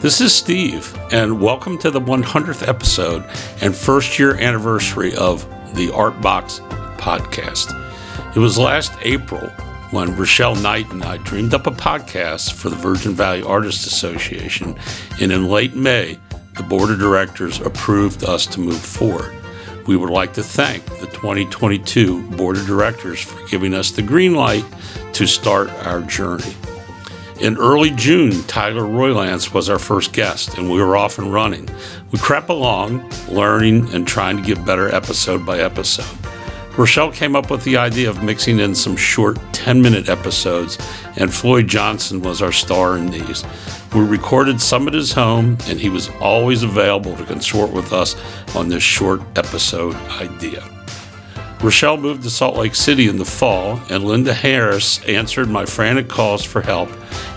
This is Steve, and welcome to the 100th episode and first year anniversary of the Art Box podcast. It was last April when Rachelle Knight and I dreamed up a podcast for the Virgin Valley Artists Association, and in late May, the board of directors approved us to move forward. We would like to thank the 2022 board of directors for giving us the green light to start our journey. In early June, Tyler Roylance was our first guest, and we were off and running. We crept along, learning and trying to get better episode by episode. Rachelle came up with the idea of mixing in some short 10 minute episodes, and Floyd Johnson was our star in these. We recorded some at his home, and he was always available to consort with us on this short episode idea. Rachelle moved to Salt Lake City in the fall, and Linda Harris answered my frantic calls for help,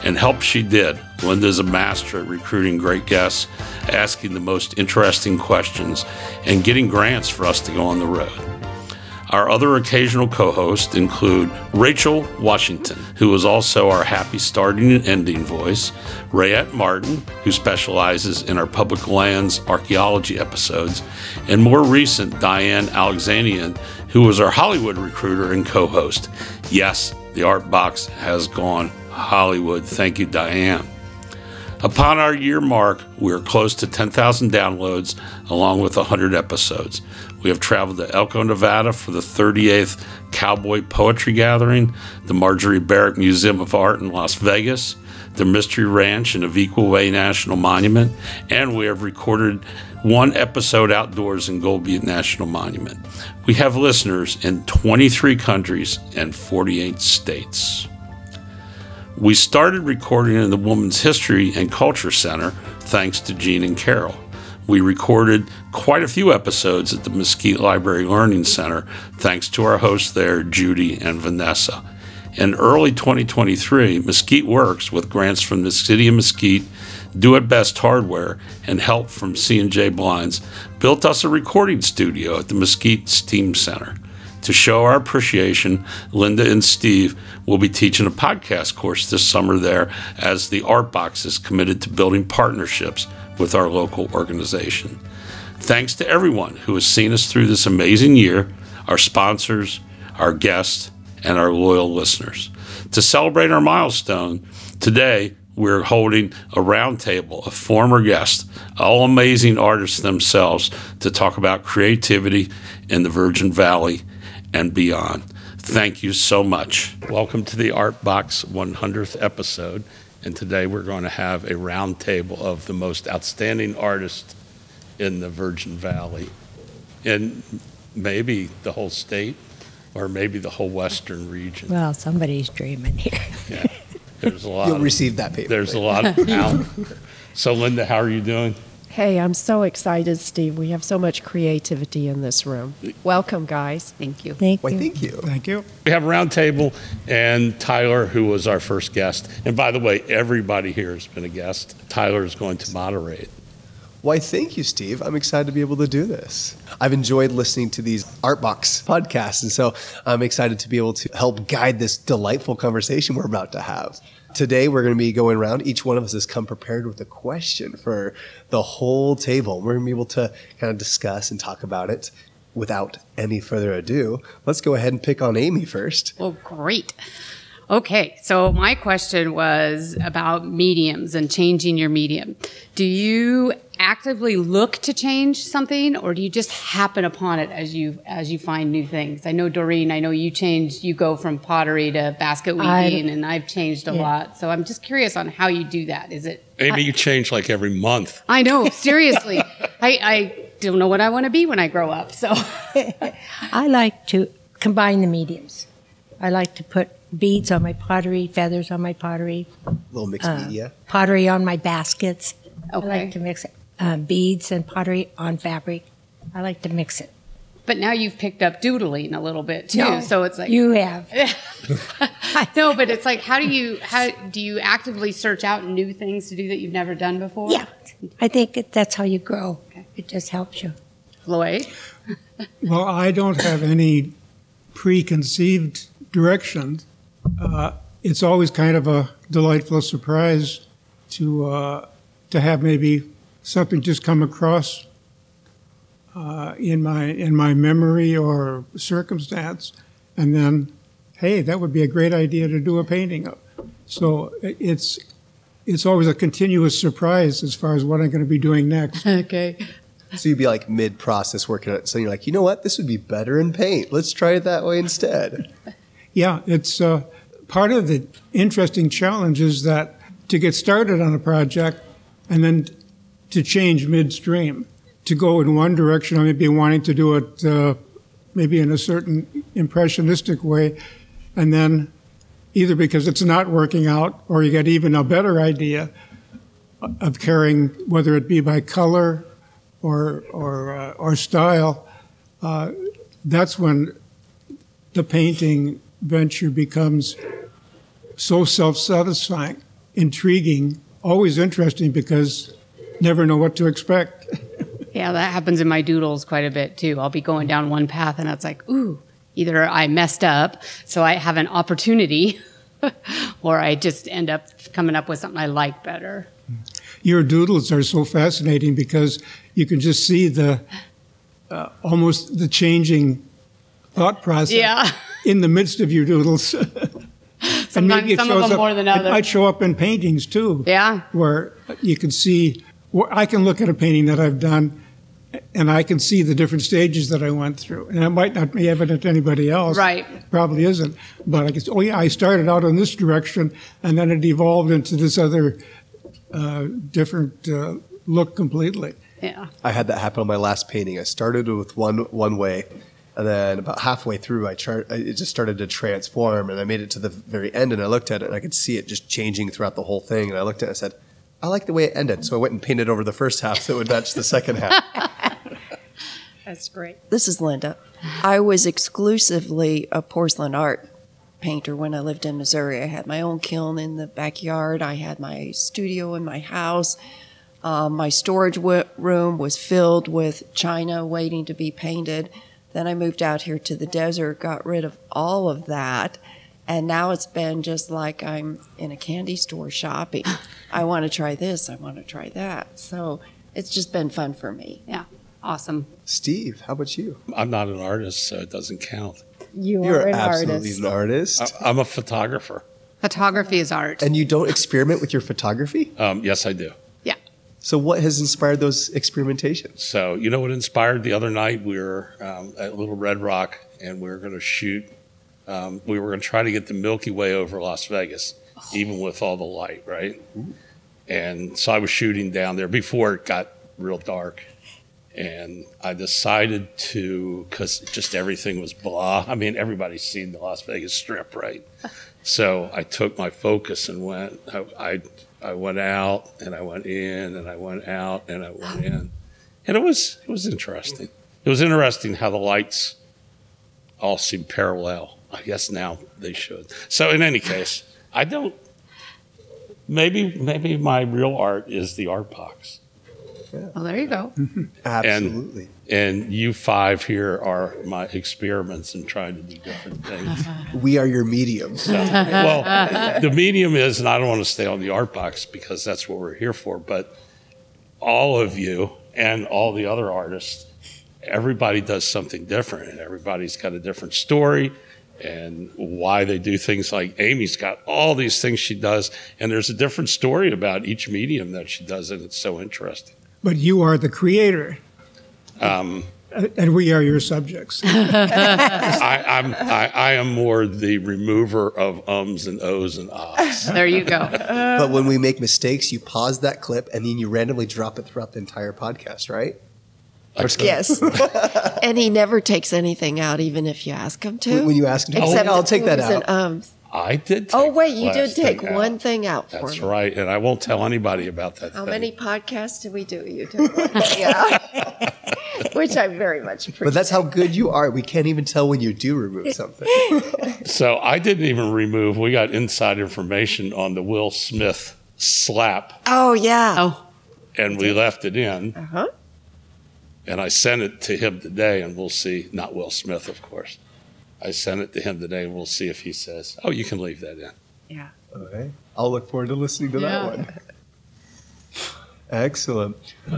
and help she did. Linda is a master at recruiting great guests, asking the most interesting questions, and getting grants for us to go on the road. Our other occasional co hosts include Rachel Washington, who is also our happy starting and ending voice, Rayette Martin, who specializes in our public lands archaeology episodes, and more recent, Diane Alexanian, who was our Hollywood recruiter and co host. Yes, the Art Box has gone Hollywood. Thank you, Diane. Upon our year mark, we are close to 10,000 downloads along with 100 episodes. We have traveled to Elko, Nevada for the 38th Cowboy Poetry Gathering, the Marjorie Barrick Museum of Art in Las Vegas, the Mystery Ranch and Avi Kwa Ame National Monument, and we have recorded one episode outdoors in Gold Butte National Monument. We have listeners in 23 countries and 48 states. We started recording in the Women's History and Culture Center thanks to Jean and Carol. We recorded quite a few episodes at the Mesquite Library Learning Center thanks to our hosts there, Judy and Vanessa. In early 2023, Mesquite Works, with grants from the City of Mesquite, Do It Best Hardware, and help from C&J Blinds, built us a recording studio at the Mesquite Steam Center. To show our appreciation, Linda and Steve will be teaching a podcast course this summer there as the Art Box is committed to building partnerships with our local organization. Thanks to everyone who has seen us through this amazing year, our sponsors, our guests, and our loyal listeners. To celebrate our milestone, today we're holding a roundtable of former guests, all amazing artists themselves, to talk about creativity in the Virgin Valley and beyond. Thank you so much. Welcome to the Art Box 100th episode. And today we're going to have a roundtable of the most outstanding artists in the Virgin Valley, and maybe the whole state, or maybe the whole western region. Well, somebody's dreaming here. Yeah, there's a lot. You'll of- receive that paper. There's a lot of talent. So Linda, how are you doing? Hey, I'm so excited, Steve. We have so much creativity in this room. Welcome, guys. Thank you. Thank Why, you. thank you. Thank you. We have a roundtable, and Tyler, who was our first guest. And by the way, everybody here has been a guest. Tyler is going to moderate. Why, thank you, Steve. I'm excited to be able to do this. I've enjoyed listening to these Artbox podcasts, and so I'm excited to be able to help guide this delightful conversation we're about to have. Today, we're going to be going around. Each one of us has come prepared with a question for the whole table. We're going to be able to kind of discuss and talk about it. Without any further ado, let's go ahead and pick on Amy first. Well, great. Okay, so my question was about mediums and changing your medium. Do you actively look to change something, or do you just happen upon it as you as you find new things? I know Doreen. I know you changed. You go from pottery to basket I- weaving, and I've changed a Yeah. lot. So I'm just curious on how you do that. Is it? Maybe you change like every month. I know, seriously. I, I don't know what I want to be when I grow up. So I like to combine the mediums. I like to put beads on my pottery, feathers on my pottery, little mixed media. pottery on my baskets. I like to mix it. Um, beads and pottery on fabric. I like to mix it. But now you've picked up doodling a little bit too. No, so it's like you have. no, but it's like how do you how do you actively search out new things to do that you've never done before? Yeah, I think it, that's how you grow. It just helps you. Floyd. Well, I don't have any preconceived directions. Uh, it's always kind of a delightful surprise to uh, to have maybe something just come across uh, in my in my memory or circumstance, and then, hey, that would be a great idea to do a painting of. So it's it's always a continuous surprise as far as what I'm going to be doing next. Okay. So you'd be like mid process working on it. So you're like, you know what? This would be better in paint. Let's try it that way instead. Yeah, it's uh, part of the interesting challenge is that to get started on a project and then to change midstream, to go in one direction, I may be wanting to do it uh, maybe in a certain impressionistic way, and then either because it's not working out or you get even a better idea of carrying, whether it be by color or or uh, or style, uh, that's when the painting venture becomes so self-satisfying, intriguing, always interesting because never know what to expect. Yeah, that happens in my doodles quite a bit too. I'll be going down one path and it's like, ooh, either I messed up, so I have an opportunity, or I just end up coming up with something I like better. Your doodles are so fascinating because you can just see the uh, almost the changing thought process Yeah. in the midst of your doodles. and Sometimes some of them up, more than It others. might show up in paintings too. Yeah. where you can see where I can look at a painting that I've done and I can see the different stages that I went through. And it might not be evident to anybody else. Right. Probably isn't. But I can say, oh yeah, I started out in this direction and then it evolved into this other uh, different uh, look completely. Yeah. I had that happen on my last painting. I started with one one way, and then about halfway through, I chart it just started to transform, and I made it to the very end, and I looked at it, and I could see it just changing throughout the whole thing, and I looked at it, and I said, I like the way it ended, so I went and painted over the first half so it would match the second half. That's great. This is Linda. I was exclusively a porcelain art painter when I lived in Missouri. I had my own kiln in the backyard. I had my studio in my house. Um, my storage w- room was filled with china waiting to be painted. Then I moved out here to the desert, got rid of all of that, and now it's been just like I'm in a candy store shopping. I want to try this, I want to try that. So it's just been fun for me. Yeah. Awesome. Steve, how about you? I'm not an artist, so it doesn't count. You You're are an absolutely artist. an artist, I- I'm a photographer. Photography is art. and you don't experiment with your photography. Um, yes, I do. So, what has inspired those experimentations? So, you know what inspired the other night? We were um, at Little Red Rock and we were going to shoot. Um, we were going to try to get the Milky Way over Las Vegas, even with all the light, right? And so I was shooting down there before it got real dark. And I decided to, because just everything was blah. I mean, everybody's seen the Las Vegas Strip, right? So I took my focus and went. I, I I went out and I went in and I went out and I went in, and it was it was interesting. It was interesting how the lights all seem parallel. I guess now they should. So in any case, I don't. Maybe maybe my real art is the art box, Well, there you go. Absolutely. and you five here are my experiments in trying to do different things. we are your mediums. well, the medium is, and I don't want to stay on the art box because that's what we're here for, but all of you and all the other artists, everybody does something different, and everybody's got a different story and why they do things like Amy's got all these things she does, and there's a different story about each medium that she does, and it's so interesting. But you are the creator, Um, and we are your subjects. I, I'm, I, I am more the remover of ums and ohs and ahs. There you go. but when we make mistakes, you pause that clip and then you randomly drop it throughout the entire podcast, right? Yes. and he never takes anything out, even if you ask him to. When when you ask him, oh, yeah, I'll take that oohs out. and ums. I did. Take Oh, wait, you did take thing out. one thing out for That's me. right, and I won't tell anybody about that. How thing. many podcasts did we do? You took one thing out. Which I very much appreciate. But that's how good you are. We can't even tell when you do remove something. So I didn't even remove. We got inside information on the Will Smith slap, oh, yeah. Oh, and we left it in. Uh-huh. And I sent it to him today, and we'll see. Not Will Smith, of course. I sent it to him today, and we'll see if he says, "Oh, you can leave that in." Yeah. Okay. I'll look forward to listening to Yeah. that one. Excellent.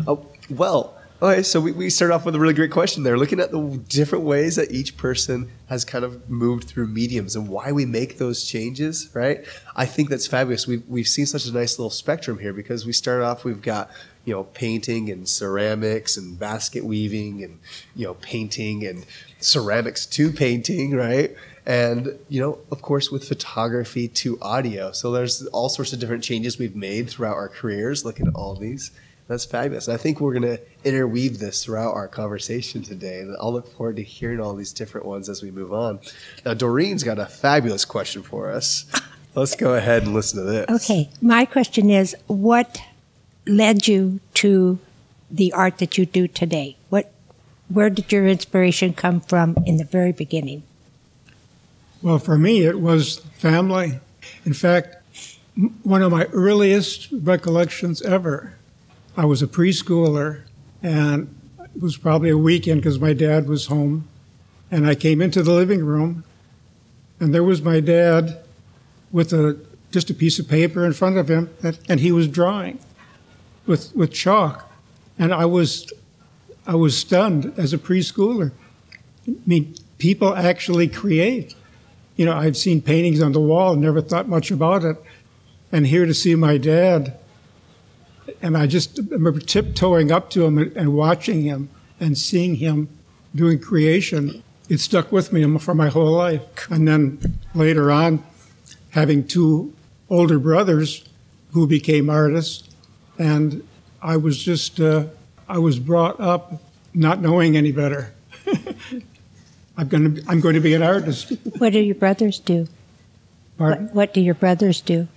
Oh, well, okay, so we, we start off with a really great question there, looking at the different ways that each person has kind of moved through mediums and why we make those changes, right? I think that's fabulous. We've, we've seen such a nice little spectrum here because we start off, we've got, you know, painting and ceramics and basket weaving and, you know, painting and ceramics to painting, right? and you know of course with photography to audio. So there's all sorts of different changes we've made throughout our careers. Looking at all these. That's fabulous. I think we're going to interweave this throughout our conversation today and i'll look forward to hearing all these different ones as we move on. Now doreen's got a fabulous question for us. Let's go ahead and listen to this. Okay, my question is what led you to the art that you do today? What where did your inspiration come from in the very beginning? Well, for me, it was family. In fact, one of my earliest recollections ever, I was a preschooler, and it was probably a weekend because my dad was home. And I came into the living room, and there was my dad with a just a piece of paper in front of him, and, and he was drawing with with chalk, and I was I was stunned as a preschooler. I mean, people actually create you know, I'd seen paintings on the wall and never thought much about it. And here to see my dad, and I just remember tiptoeing up to him and watching him and seeing him doing creation. It stuck with me for my whole life. And then later on, having two older brothers who became artists, and I was just, uh, I was brought up not knowing any better. I'm going to, I'm going to be an artist. What do your brothers do? Pardon? What, what do your brothers do?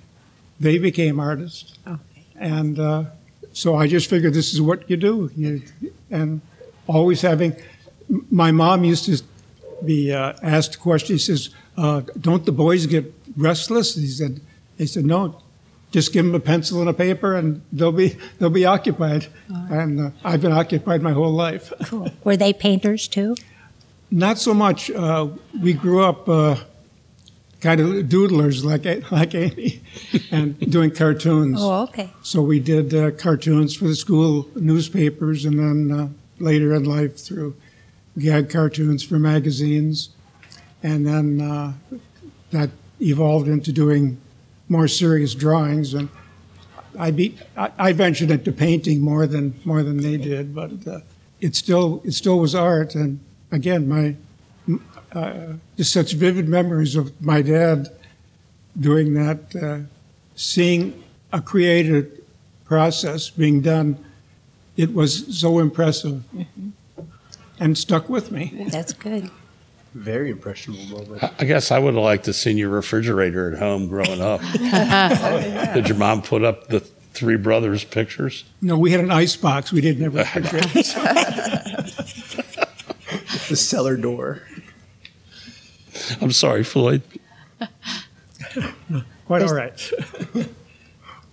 they became artists. Okay. And uh, so I just figured this is what you do. You, and always having, my mom used to be uh, asked a question. She says, uh, "Don't the boys get restless?" He said, "He said no, just give them a pencil and a paper, and they'll be they'll be occupied." And uh, I've been occupied my whole life. Cool. Were they painters too? Not so much. Uh, we grew up uh, kind of doodlers like like Amy, and doing cartoons. Oh, okay. So we did uh, cartoons for the school newspapers, and then uh, later in life through gag cartoons for magazines, and then uh, that evolved into doing more serious drawings. And I, be, I, I ventured into painting more than more than they did, but uh, it still it still was art. And again, my uh, just such vivid memories of my dad doing that, uh, seeing a creative process being done. It was so impressive and stuck with me. That's good. Very impressionable moment I guess I would have liked to seen your refrigerator at home growing up. Oh, Did your mom put up the three brothers' pictures? No, we had an ice box. We didn't have a refrigerator. the cellar door I'm sorry, Floyd. Quite all right.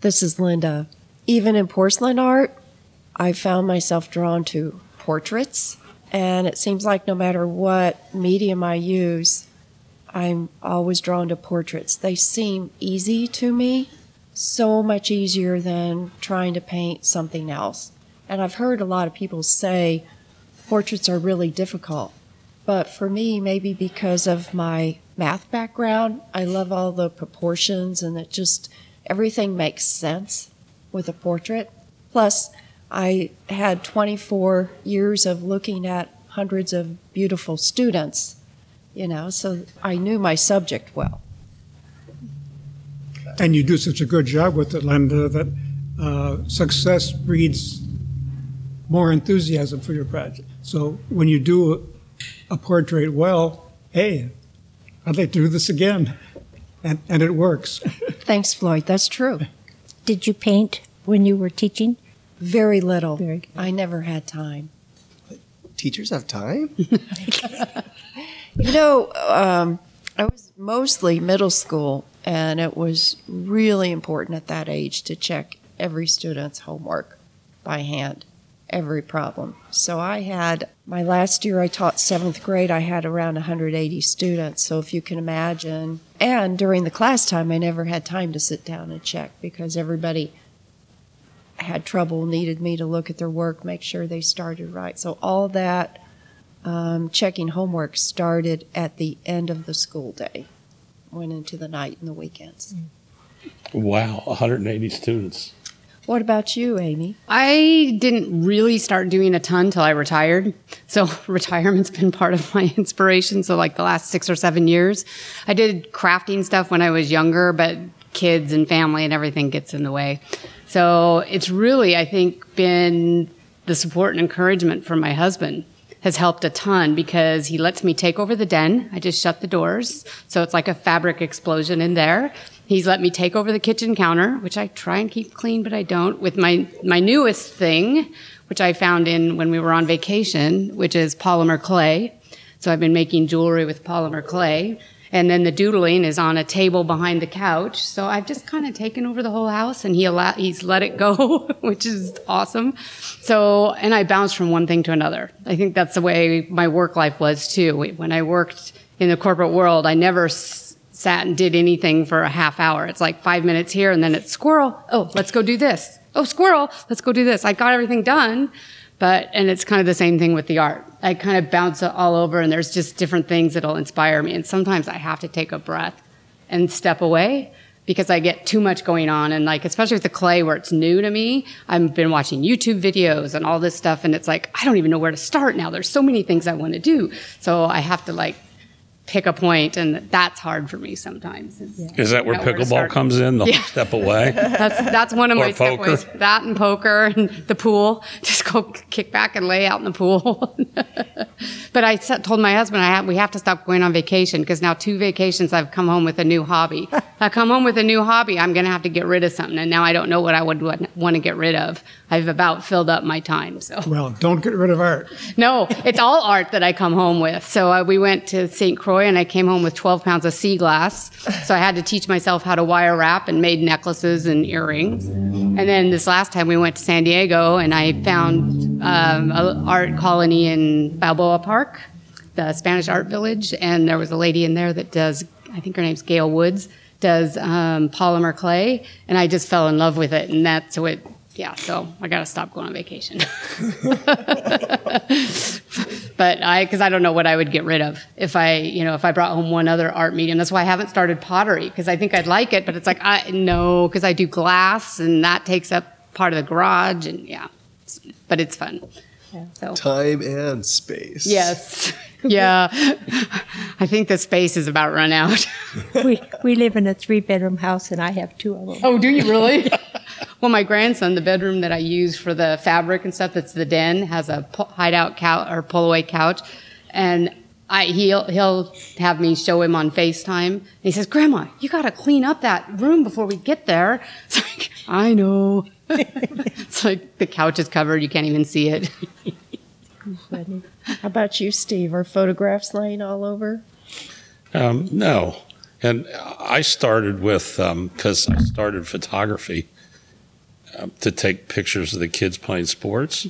This is Linda. Even in porcelain art, I found myself drawn to portraits. And it seems like no matter what medium I use, I'm always drawn to portraits. They seem easy to me, so much easier than trying to paint something else. And I've heard a lot of people say portraits are really difficult. But for me, maybe because of my math background, I love all the proportions and it just, everything makes sense with a portrait. Plus, I had 24 years of looking at hundreds of beautiful students, you know, so I knew my subject well. And you do such a good job with it, Linda, that uh, success breeds more enthusiasm for your project. So when you do a portrait well, hey, I'd like to do this again. And, and it works. Thanks, Floyd. That's true. Did you paint when you were teaching? Very little. Very good. I never had time. teachers have time You know, um, I was mostly middle school, and it was really important at that age to check every student's homework by hand, every problem. So I had my last year I taught seventh grade, I had around 180 students. So if you can imagine, and during the class time, I never had time to sit down and check because everybody had trouble, needed me to look at their work, make sure they started right. So all that um, checking homework started at the end of the school day, went into the night and the weekends. Wow, 180 students. What about you, Amy? I didn't really start doing a ton till I retired. So retirement's been part of my inspiration. So like the last six or seven years, I did crafting stuff when I was younger, but kids and family and everything gets in the way. So it's really, I think, been the support and encouragement from my husband has helped a ton because he lets me take over the den. I just shut the doors. So it's like a fabric explosion in there. He's let me take over the kitchen counter, which I try and keep clean, but I don't, with my, my newest thing, which I found in when we were on vacation, which is polymer clay. So I've been making jewelry with polymer clay. And then the doodling is on a table behind the couch. So I've just kind of taken over the whole house and he allow, he's let it go, which is awesome. So, and I bounced from one thing to another. I think that's the way my work life was too. When I worked in the corporate world, I never s- sat and did anything for a half hour. It's like five minutes here and then it's squirrel. Oh, let's go do this. Oh, squirrel. Let's go do this. I got everything done. But, and it's kind of the same thing with the art. I kind of bounce it all over and there's just different things that'll inspire me. And sometimes I have to take a breath and step away because I get too much going on. And like, especially with the clay where it's new to me, I've been watching YouTube videos and all this stuff. And it's like, I don't even know where to start now. There's so many things I want to do. So I have to like pick a point, and that's hard for me sometimes. is Is that where figure out pickleball start. comes in? The Yeah. step away? That's that's one of my step poker. ways. That and poker and the pool. Just go kick back and lay out in the pool. but I said- told my husband I have, we have to stop going on vacation because now two vacations I've come home with a new hobby. I come home with a new hobby. I'm going to have to get rid of something, and now I don't know what I would want to get rid of. I've about filled up my time. So. Well, don't get rid of art. No, it's all art that I come home with. So uh, we went to St. Croix and I came home with 12 pounds of sea glass. So I had to teach myself how to wire wrap and made necklaces and earrings. And then this last time we went to San Diego and I found um, an art colony in Balboa Park, the Spanish art village. And there was a lady in there that does, I think her name's Gail Woods, does um, polymer clay. And I just fell in love with it. And that's what, yeah, so I got to stop going on vacation. but I, because I don't know what I would get rid of if I, you know, if I brought home one other art medium. That's why I haven't started pottery because I think I'd like it, but it's like I no, because I do glass and that takes up part of the garage and yeah, it's- but it's fun. So Time and space. yes, yeah, I think the space is about run out. we, we live in a three bedroom house and I have two of them. Oh, do you really? Well, my grandson, the bedroom that I use for the fabric and stuff, that's the den, has a hideout couch or pull away couch, and I he'll he'll have me show him on Facetime. And he says, "Grandma, you got to clean up that room before we get there." It's like I know. it's like the couch is covered; you can't even see it. How about you, Steve? Are photographs laying all over? Um, no. And I started with, because I started photography um, to take pictures of the kids playing sports.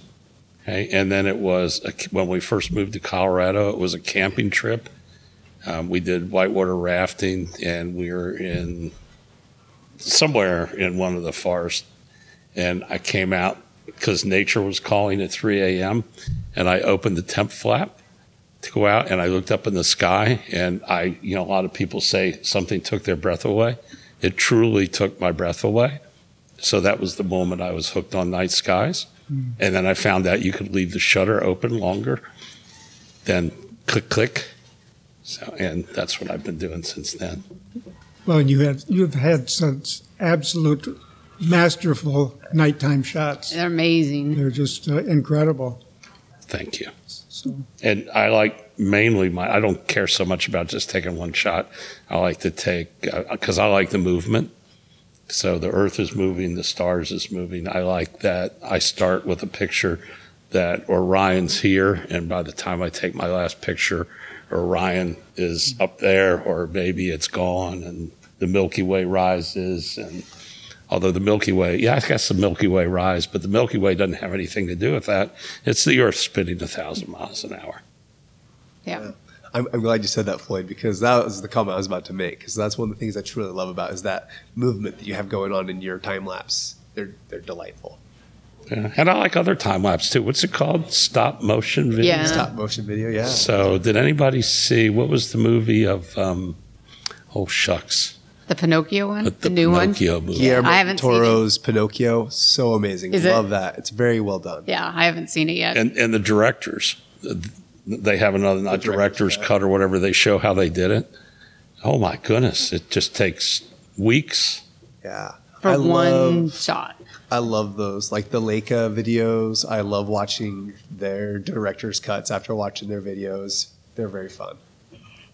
Okay. And then it was, a, when we first moved to Colorado, it was a camping trip. Um, we did whitewater rafting and we were in somewhere in one of the forests. And I came out because nature was calling at 3 a.m. and I opened the temp flap to go out and I looked up in the sky and I, you know, a lot of people say something took their breath away. It truly took my breath away. So that was the moment I was hooked on night skies. And then I found out you could leave the shutter open longer than click, click. So, and that's what I've been doing since then. Well, you have you've had such absolute masterful nighttime shots. They're amazing. They're just uh, incredible. Thank you. So And I like mainly my, I don't care so much about just taking one shot. I like to take, because I like the movement. So the earth is moving, the stars is moving. I like that. I start with a picture that Orion's here, and by the time I take my last picture, Orion is up there, or maybe it's gone, and the Milky Way rises. And although the Milky Way, yeah, I guess the Milky Way rise, but the Milky Way doesn't have anything to do with that. It's the Earth spinning a thousand miles an hour. Yeah. I'm, I'm glad you said that, Floyd, because that was the comment I was about to make. Because that's one of the things I truly love about is that movement that you have going on in your time lapse. They're they're delightful. Yeah. And I like other time lapse too. What's it called? Stop motion video. Yeah. Stop motion video, yeah. So, did anybody see what was the movie of? Um, oh shucks, The Pinocchio one, the, the, new one. Pinocchio movie. Guillermo I haven't seen it. Toro's Pinocchio, so amazing. Is it? Love that. It's very well done. Yeah, I haven't seen it yet. and and the directors they have another not director's cut or whatever they show how they did it oh my goodness it just takes weeks Yeah. for I one love shot. I love those, like the Laika videos. I love watching their director's cuts after watching their videos. They're very fun.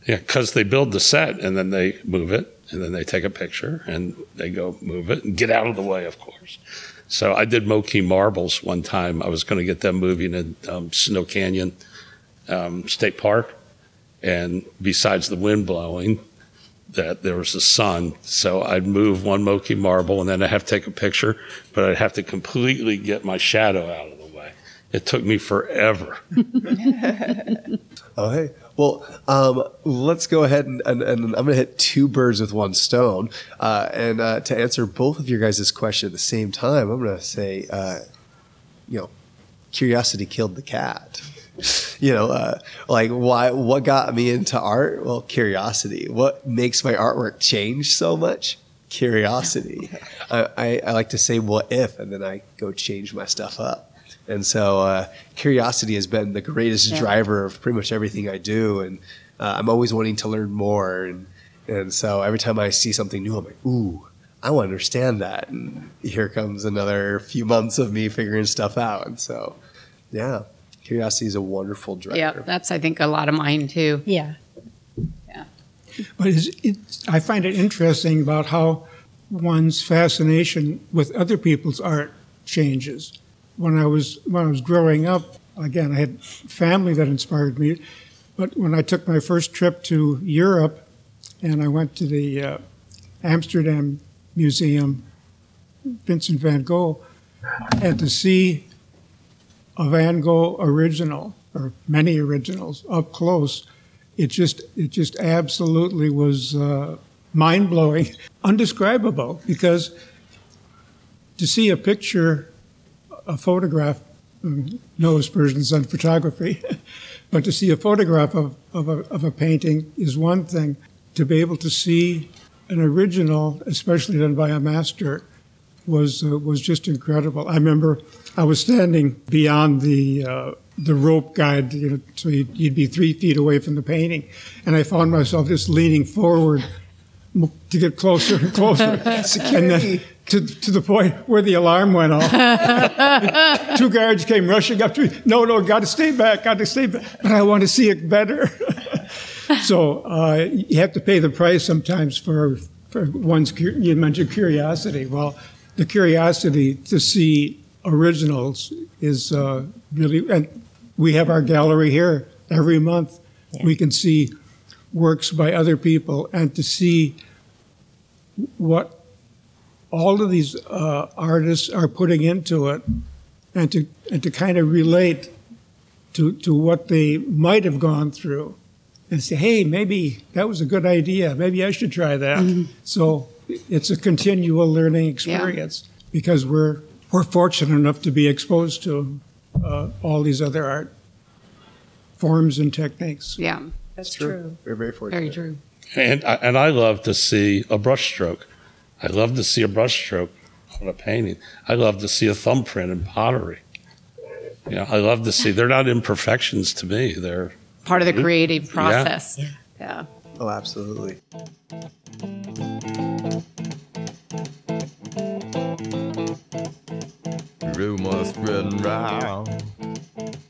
yeah because they build the set and then they move it and then they take a picture and they go move it and get out of the way of course so i did moki marbles one time i was going to get them moving in um, snow canyon um, state park and besides the wind blowing that there was the sun so i'd move one moki marble and then i'd have to take a picture but i'd have to completely get my shadow out of the way it took me forever Oh, hey. Well, um, let's go ahead and, and, and I'm going to hit two birds with one stone. Uh, and uh, to answer both of your guys' question at the same time, I'm going to say, uh, you know, curiosity killed the cat. You know, uh, like why? What got me into art? Well, curiosity. What makes my artwork change so much? Curiosity. I, I, I like to say "what if," and then I go change my stuff up. And so, uh, curiosity has been the greatest Yeah. driver of pretty much everything I do, and uh, I'm always wanting to learn more. And and so, every time I see something new, I'm like, "Ooh, I want to understand that." And here comes another few months of me figuring stuff out. And so, yeah, curiosity is a wonderful driver. Yeah, that's I think a lot of mine too. Yeah. Yeah. But it's, it's, I find it interesting about how one's fascination with other people's art changes. When I was when I was growing up, again, I had family that inspired me. But when I took my first trip to Europe, and I went to the uh, Amsterdam Museum, Vincent van Gogh, and to see a Van Gogh original or many originals up close, it just it just absolutely was uh, mind blowing, undescribable. Because to see a picture, a photograph, um, no aspersions on photography, but to see a photograph of, of, a, of a painting is one thing. To be able to see an original, especially done by a master, was uh, was just incredible. I remember I was standing beyond the uh, the rope guide, you know, so you'd, you'd be three feet away from the painting, and I found myself just leaning forward to get closer and closer, and then to to the point where the alarm went off. Two guards came rushing up to me. No, no, got to stay back, got to stay back. But I want to see it better. so uh, you have to pay the price sometimes for for one's. You mentioned curiosity. Well, the curiosity to see originals is uh, really, and we have our gallery here every month. We can see works by other people, and to see what all of these uh, artists are putting into it, and to and to kind of relate to to what they might have gone through, and say, hey, maybe that was a good idea. Maybe I should try that. So it's a continual learning experience because we're we're fortunate enough to be exposed to uh, all these other art forms and techniques. Yeah, That's true. We're very fortunate. very true. And I, and I love to see a brushstroke. I love to see a brushstroke on a painting. I love to see a thumbprint in pottery. You know, I love to see. They're not imperfections to me. They're Part of the creative process. Yeah. yeah. Oh, absolutely. Rumors spreading mm. round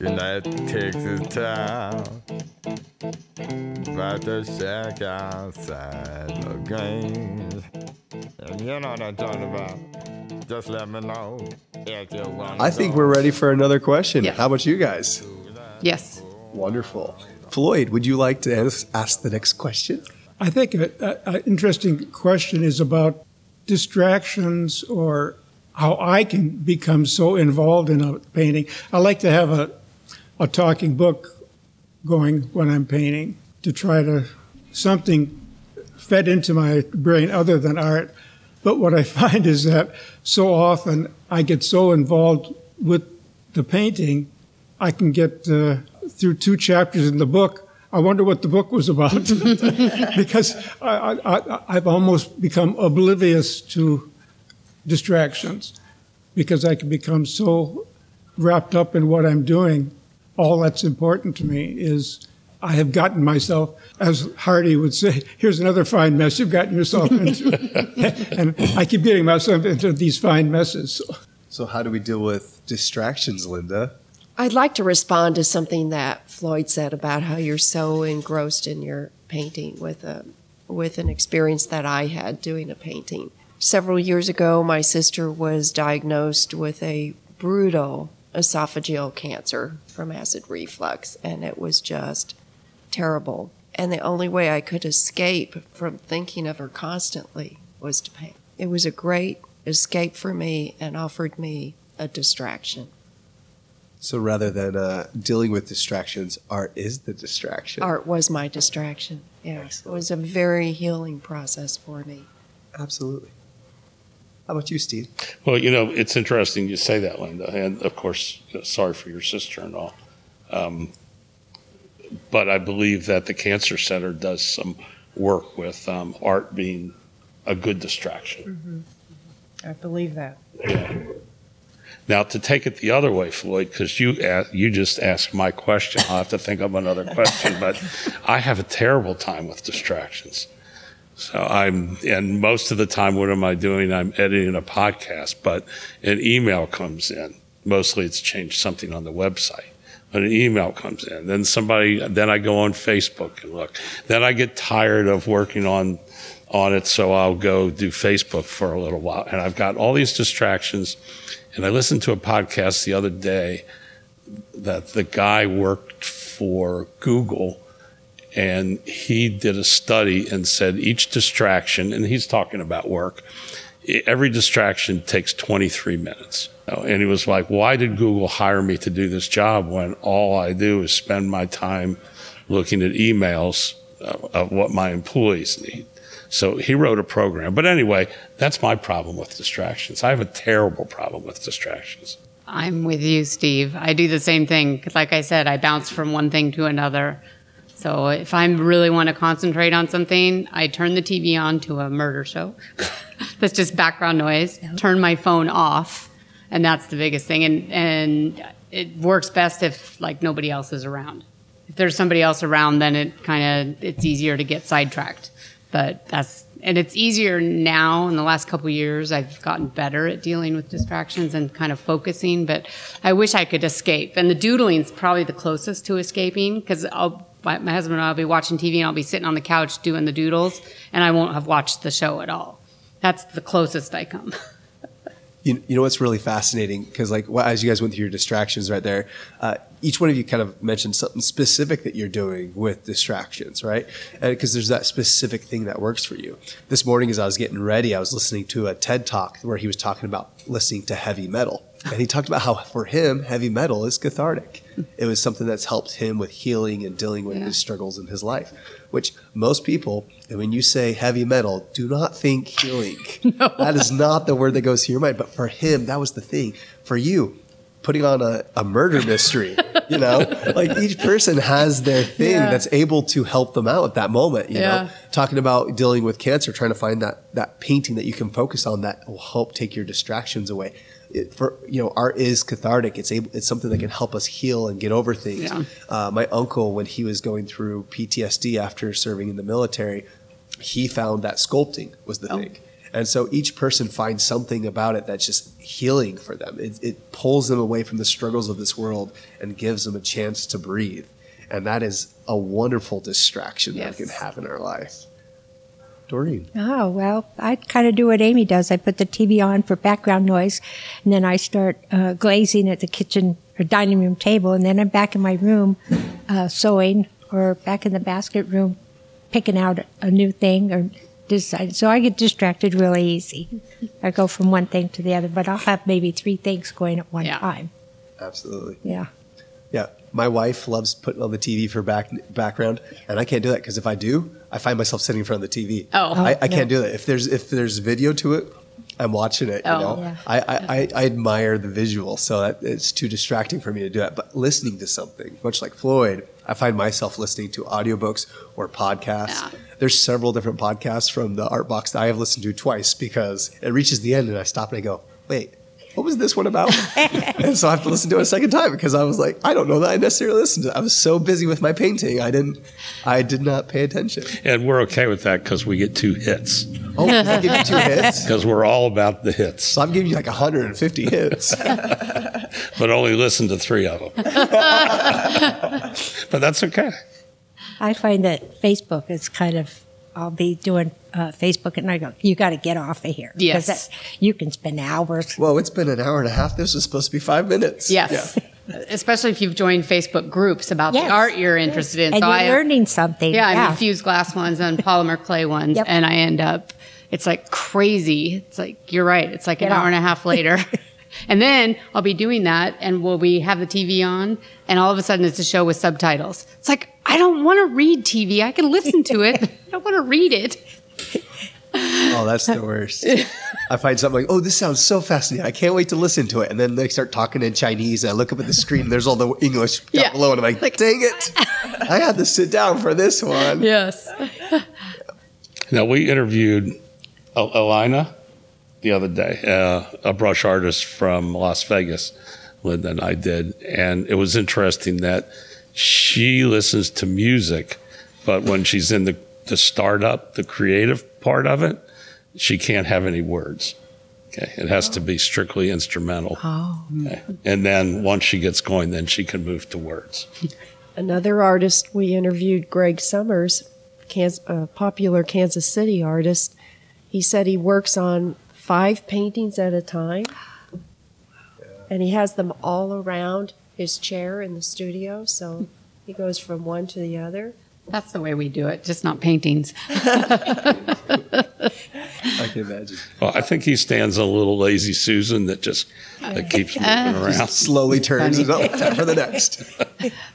in that Texas town about the shack outside the games. And you know what I'm talking about. Just let me know if you want. I think we're ready for another question. Yeah. How about you guys? Yes. Wonderful. Floyd, would you like to ask, ask the next question? I think an interesting question is about distractions or how I can become so involved in a painting. I like to have a, a talking book going when I'm painting to try to something fed into my brain other than art. But what I find is that so often I get so involved with the painting, I can get uh, through two chapters in the book. I wonder what the book was about because I, I've almost become oblivious to distractions because I can become so wrapped up in what I'm doing. All that's important to me is I have gotten myself, as Hardy would say, here's another fine mess you've gotten yourself into. and I keep getting myself into these fine messes. So. So, how do we deal with distractions, Linda? I'd like to respond to something that Floyd said about how you're so engrossed in your painting with a with an experience that I had doing a painting. Several years ago, my sister was diagnosed with a brutal esophageal cancer from acid reflux, and it was just terrible. And the only way I could escape from thinking of her constantly was to paint. It was a great escape for me and offered me a distraction. So, rather than uh, dealing with distractions, art is the distraction. Art was my distraction. Yes, it was a very healing process for me. Absolutely. How about you, Steve? Well, you know, it's interesting you say that, Linda, and of course, you know, sorry for your sister and all. Um, but I believe that the Cancer Center does some work with um, art being a good distraction. I believe that. Yeah. Now, to take it the other way, Floyd, because you asked, you just asked my question, I'll have to think of another question. But I have a terrible time with distractions. So I'm, and most of the time, what am I doing? I'm editing a podcast, but an email comes in. Mostly, it's changed something on the website. But an email comes in, then somebody, then I go on Facebook and look. Then I get tired of working on on it, so I'll go do Facebook for a little while. And I've got all these distractions. And I listened to a podcast the other day that the guy worked for Google and he did a study and said each distraction, and he's talking about work, every distraction takes 23 minutes. And he was like, Why did Google hire me to do this job when all I do is spend my time looking at emails of what my employees need? So he wrote a program. But anyway, that's my problem with distractions. I have a terrible problem with distractions. I'm with you, Steve. I do the same thing. Like I said, I bounce from one thing to another. So if I really want to concentrate on something, I turn the TV on to a murder show. that's just background noise. Turn my phone off, and that's the biggest thing. And and it works best if like nobody else is around. If there's somebody else around, then it kind of it's easier to get sidetracked but that's and it's easier now in the last couple years i've gotten better at dealing with distractions and kind of focusing but i wish i could escape and the doodling is probably the closest to escaping because i'll my husband and i'll be watching tv and i'll be sitting on the couch doing the doodles and i won't have watched the show at all. That's the closest i come. You, you know what's really fascinating? Because like well, as you guys went through your distractions right there uh, each one of you kind of mentioned something specific that you're doing with distractions right? Because there's that specific thing that works for you. This morning as i was getting ready i was listening to a ted talk where he was talking about listening to heavy metal and he talked about how for him heavy metal is cathartic it was something that's helped him with healing and dealing with Yeah. his struggles in his life which most people and when you say heavy metal do not think healing no. that is not the word that goes to your mind but for him that was the thing for you putting on a, a murder mystery you know like each person has their thing Yeah. that's able to help them out at that moment you Yeah. know talking about dealing with cancer trying to find that that painting that you can focus on that will help take your distractions away it, for you know art is cathartic. It's able it's something that can help us heal and get over things. Yeah. uh, my uncle when he was going through ptsd after serving in the military he found that sculpting was the thing. And so each person finds something about it that's just healing for them. It, it pulls them away from the struggles of this world and gives them a chance to breathe. And that is a wonderful distraction that we can have in our life doreen Oh, well, I kind of do what Amy does. I put the TV on for background noise, and then I start uh, glazing at the kitchen or dining room table, and then I'm back in my room uh, sewing or back in the basket room picking out a new thing or design. So I get distracted really easy. I go from one thing to the other, but I'll have maybe three things going at one Yeah. time. absolutely Yeah. Yeah, my wife loves putting on the TV for back background, and I can't do that because if I do, I find myself sitting in front of the TV. Oh. I, I no. can't do that. If there's if there's video to it, I'm watching it. You Oh. know, Yeah. I, I, I, I admire the visual, so that it's too distracting for me to do that. But listening to something, much like Floyd, I find myself listening to audiobooks or podcasts. Yeah. There's several different podcasts from the Art Box that I have listened to twice because it reaches the end and I stop and I go, wait. What was this one about? and so I have to listen to it a second time because I was like, I don't know that I necessarily listened to it. I was so busy with my painting, I didn't, I did not pay attention. And we're okay with that because we get two hits. Oh, does that give you two hits? Because we're all about the hits, So I'm giving you like 150 hits. but only listen to three of them. but that's okay. I find that Facebook is kind of. I'll be doing uh, Facebook, and I go, "You got to get off of here." 'Cause Yes. that- you can spend hours. Whoa, it's been an hour and a half. This was supposed to be five minutes. Yes. Especially if you've joined Facebook groups about Yes. the art you're interested in. and so you're I, learning something. Yeah, yeah. I'm fused glass ones and polymer clay ones, Yep. and I end up. It's like crazy. It's like you're right. It's like Get an hour and a half later. And then I'll be doing that, and we'll be have the TV on? And all of a sudden, it's a show with subtitles. It's like I don't want to read TV. I can listen to it. I don't want to read it. Oh, that's the worst. I find something like, oh, this sounds so fascinating. I can't wait to listen to it. And then they start talking in Chinese. And I look up at the screen and there's all the English down Yeah. below. And I'm like, Like- dang it. I had to sit down for this one. Yes. Now, we interviewed El- Elina the other day, uh, a brush artist from Las Vegas, Linda and I did. And it was interesting that she listens to music, but when she's in the, the startup, the creative part of it, she can't have any words. Okay. It has to be strictly instrumental. Oh. Okay. And then once she gets going, then she can move to words. Another artist we interviewed, Greg Summers, a popular Kansas City artist. He said he works on five paintings at a time, and he has them all around his chair in the studio. So he goes from one to the other. That's the way we do it, just not paintings. I can imagine. Well, I think he stands a little lazy Susan that just that keeps moving around. Slowly turns and oh, time for the next.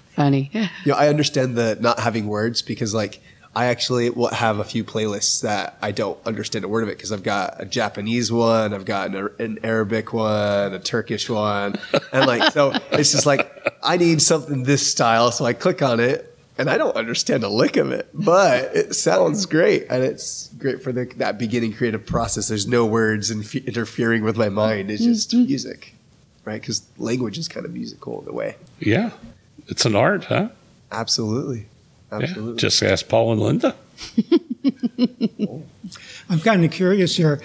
Funny. You know, I understand the not having words because, like, I actually will have a few playlists that I don't understand a word of it because I've got a Japanese one, I've got an, an Arabic one, a Turkish one, and like, so it's just like I need something this style, so I click on it. And I don't understand a lick of it, but it sounds great, and it's great for the, that beginning creative process. There's no words inf- interfering with my mind; it's just mm-hmm. music, right? Because language is kind of musical in a way. Yeah, it's an art, huh? Absolutely, Yeah. absolutely. Just ask Paul and Linda. I'm kind of curious here,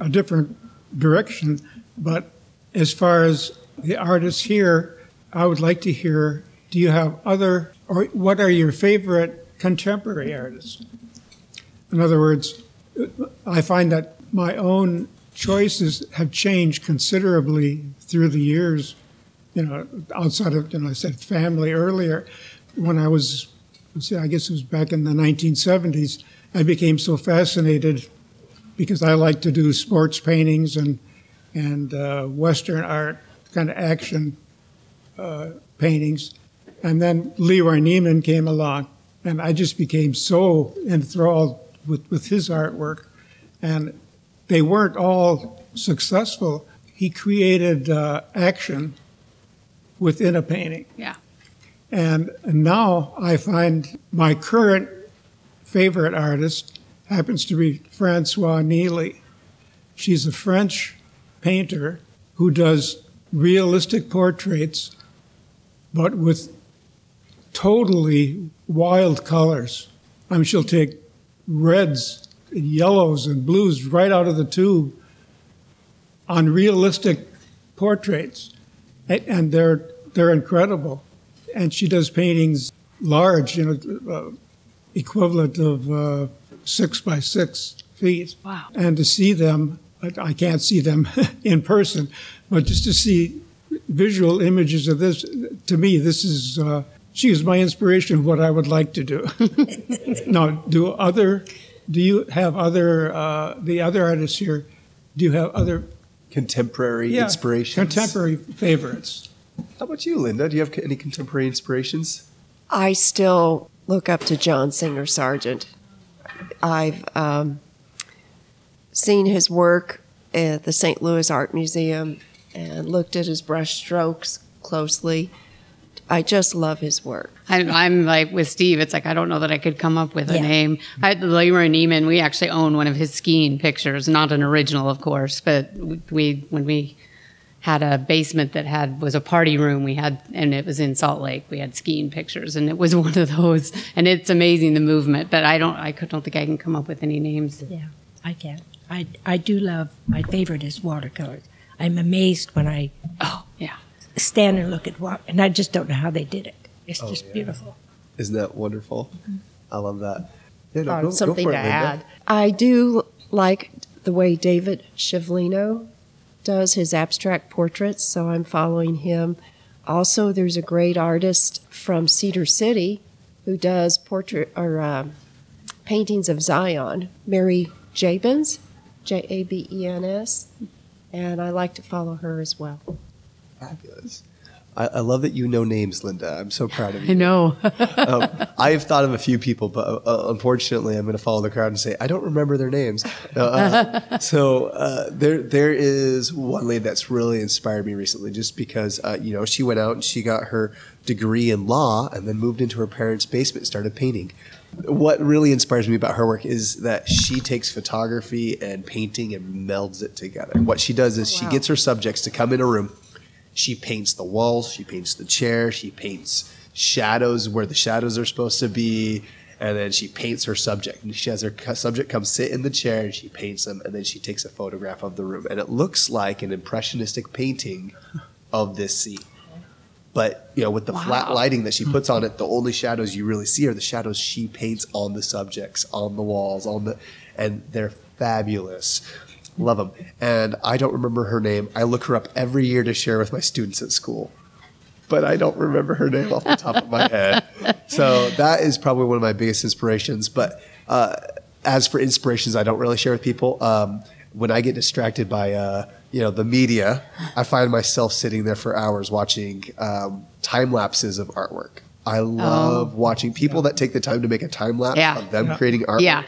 a different direction, but as far as the artists here, I would like to hear do you have other, or what are your favorite contemporary artists? In other words, I find that my own choices have changed considerably through the years. You know, outside of, you know, I said family earlier. When I was, let's see, I guess it was back in the 1970s, I became so fascinated because I like to do sports paintings and and uh, Western art, kind of action uh, paintings. And then Leroy Neiman came along, and I just became so enthralled with, with his artwork. And they weren't all successful. He created uh, action within a painting. Yeah. And now I find my current favorite artist happens to be Françoise Nielly. She's a French painter who does realistic portraits, but with totally wild colors. I mean, she'll take reds, and yellows, and blues right out of the tube on realistic portraits, and they're they're incredible. And she does paintings large, you know, uh, equivalent of uh, six by six feet. Wow. And to see them, I, I can't see them in person, but just to see visual images of this, to me, this is uh, she is my inspiration of what I would like to do. now, do other, do you have other uh, the other artists here? Do you have other Contemporary yeah, inspirations. contemporary favorites? How about you, Linda? Do you have any contemporary inspirations? I still look up to John Singer Sargent. I've um, seen his work at the St. Louis Art Museum and looked at his brush strokes closely. I just love his work. I, I'm like with Steve. It's like I don't know that I could come up with a Yeah. name. I, Leroy Neiman. We actually own one of his skiing pictures, not an original, of course, but we when we had a basement that had was a party room. We had and it was in Salt Lake. We had skiing pictures, and it was one of those. And it's amazing the movement, but I don't. I could, don't think I can come up with any names. Yeah, I can. I, I do love, my favorite is watercolors. I'm amazed when I Oh yeah. stand and look at water, and I just don't know how they did it. It's just beautiful. Isn't that wonderful? I love that. Yeah, no, Uh, go- go something for to it, Linda. add. I do like the way David Shevlino does his abstract portraits, so I'm following him. Also, there's a great artist from Cedar City who does portrait or uh, paintings of Zion, Mary Jabens, J A B E N S, and I like to follow her as well. Fabulous. I, I love that you know names, Linda. I'm so proud of you. I know. um, I have thought of a few people, but uh, unfortunately, I'm going to follow the crowd and say I don't remember their names. Uh, so uh, there, there is one lady that's really inspired me recently, just because uh, you know she went out and she got her degree in law and then moved into her parents' basement and started painting. What really inspires me about her work is that she takes photography and painting and melds it together. What she does is she gets her subjects to come in a room she paints the walls, she paints the chair, she paints shadows where the shadows are supposed to be, and then she paints her subject. And she has her subject come sit in the chair and she paints them, and then she takes a photograph of the room. And it looks like an impressionistic painting of this scene. But you know, with the flat lighting that she puts on it, the only shadows you really see are the shadows she paints on the subjects, on the walls, on the, and they're fabulous. Love them. And I don't remember her name. I look her up every year to share with my students at school, but I don't remember her name off the top of my head. So that is probably one of my biggest inspirations. But uh, as for inspirations, I don't really share with people. Um, when I get distracted by uh, you know the media, I find myself sitting there for hours watching um, time lapses of artwork. I love watching people that take the time to make a time lapse Yeah. of them creating art. yeah.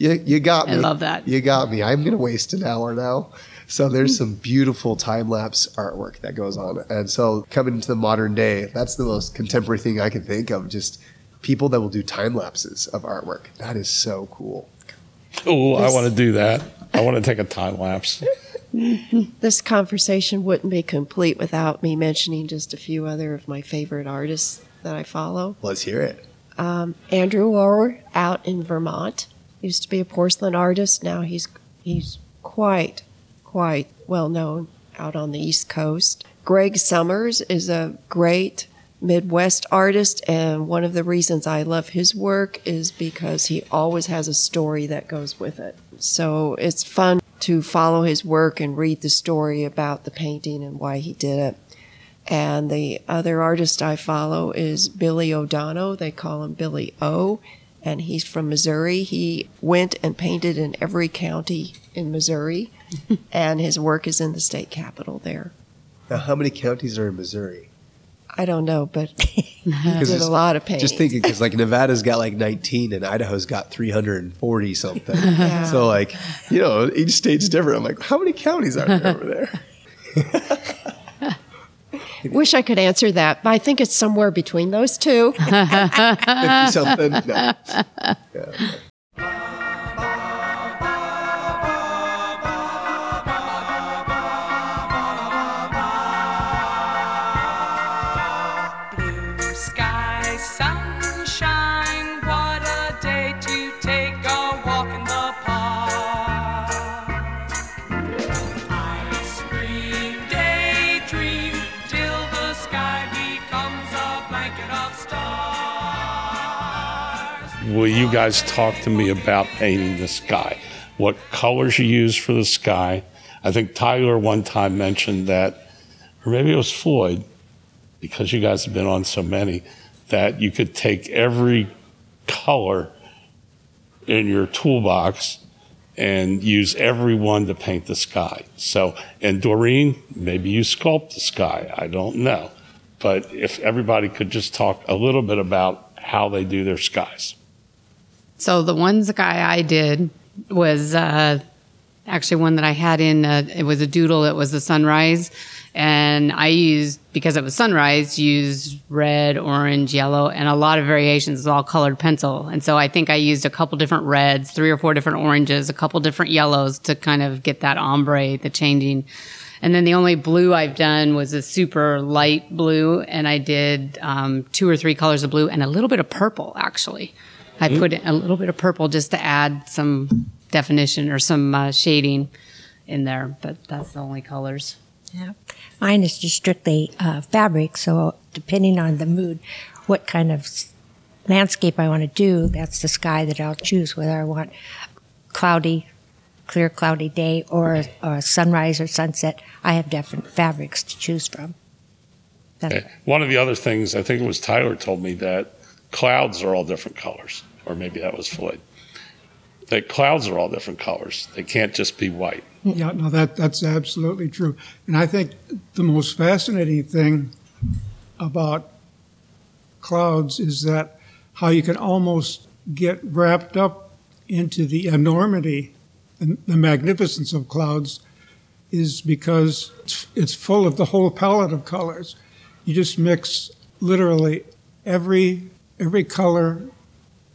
You, you got me. I love that. You got me. I'm going to waste an hour now. So there's some beautiful time lapse artwork that goes on. And so coming into the modern day, that's the most contemporary thing I can think of. Just people that will do time lapses of artwork. That is so cool. Oh, I want to do that. I want to take a time lapse. This conversation wouldn't be complete without me mentioning just a few other of my favorite artists that I follow. Let's hear it. Um, Andrew Orr out in Vermont used to be a porcelain artist. Now he's he's quite quite well known out on the East Coast. Greg Summers is a great Midwest artist, and one of the reasons I love his work is because he always has a story that goes with it. So it's fun to follow his work and read the story about the painting and why he did it. And the other artist I follow is Billy O'Donoghue. They call him Billy O. And he's from Missouri. He went and painted in every county in Missouri. and his work is in the state capitol there. Now, how many counties are in Missouri? I don't know, but he did a lot of painting. Just thinking, because like Nevada's got like 19 and Idaho's got 340 something. Yeah. So like, you know, each state's different. I'm like, how many counties are there over there? Wish I could answer that, but I think it's somewhere between those two. 50 something? No. Yeah. Will you guys talk to me about painting the sky? What colors you use for the sky? I think Tyler one time mentioned that, or maybe it was Floyd, because you guys have been on so many, that you could take every color in your toolbox and use every one to paint the sky. So, and Doreen, maybe you sculpt the sky. I don't know. But if everybody could just talk a little bit about how they do their skies. So the one guy I did was uh, actually one that I had in. Uh, it was a doodle. It was the sunrise, and I used because it was sunrise. Used red, orange, yellow, and a lot of variations. It's all colored pencil, and so I think I used a couple different reds, three or four different oranges, a couple different yellows to kind of get that ombre, the changing. And then the only blue I've done was a super light blue, and I did um, two or three colors of blue and a little bit of purple. Actually, I put in a little bit of purple just to add some definition or some uh, shading in there. But that's the only colors. Yeah. Mine is just strictly uh, fabric. So depending on the mood, what kind of landscape I want to do, that's the sky that I'll choose. Whether I want cloudy, clear cloudy day or, or sunrise or sunset, I have different fabrics to choose from. Okay. One of the other things, I think it was Tyler told me that clouds are all different colors, or maybe that was Floyd. That clouds are all different colors. They can't just be white. Yeah, no, that, that's absolutely true. And I think the most fascinating thing about clouds is that how you can almost get wrapped up into the enormity and the magnificence of clouds is because it's- it's full of the whole palette of colors. You just mix literally every every color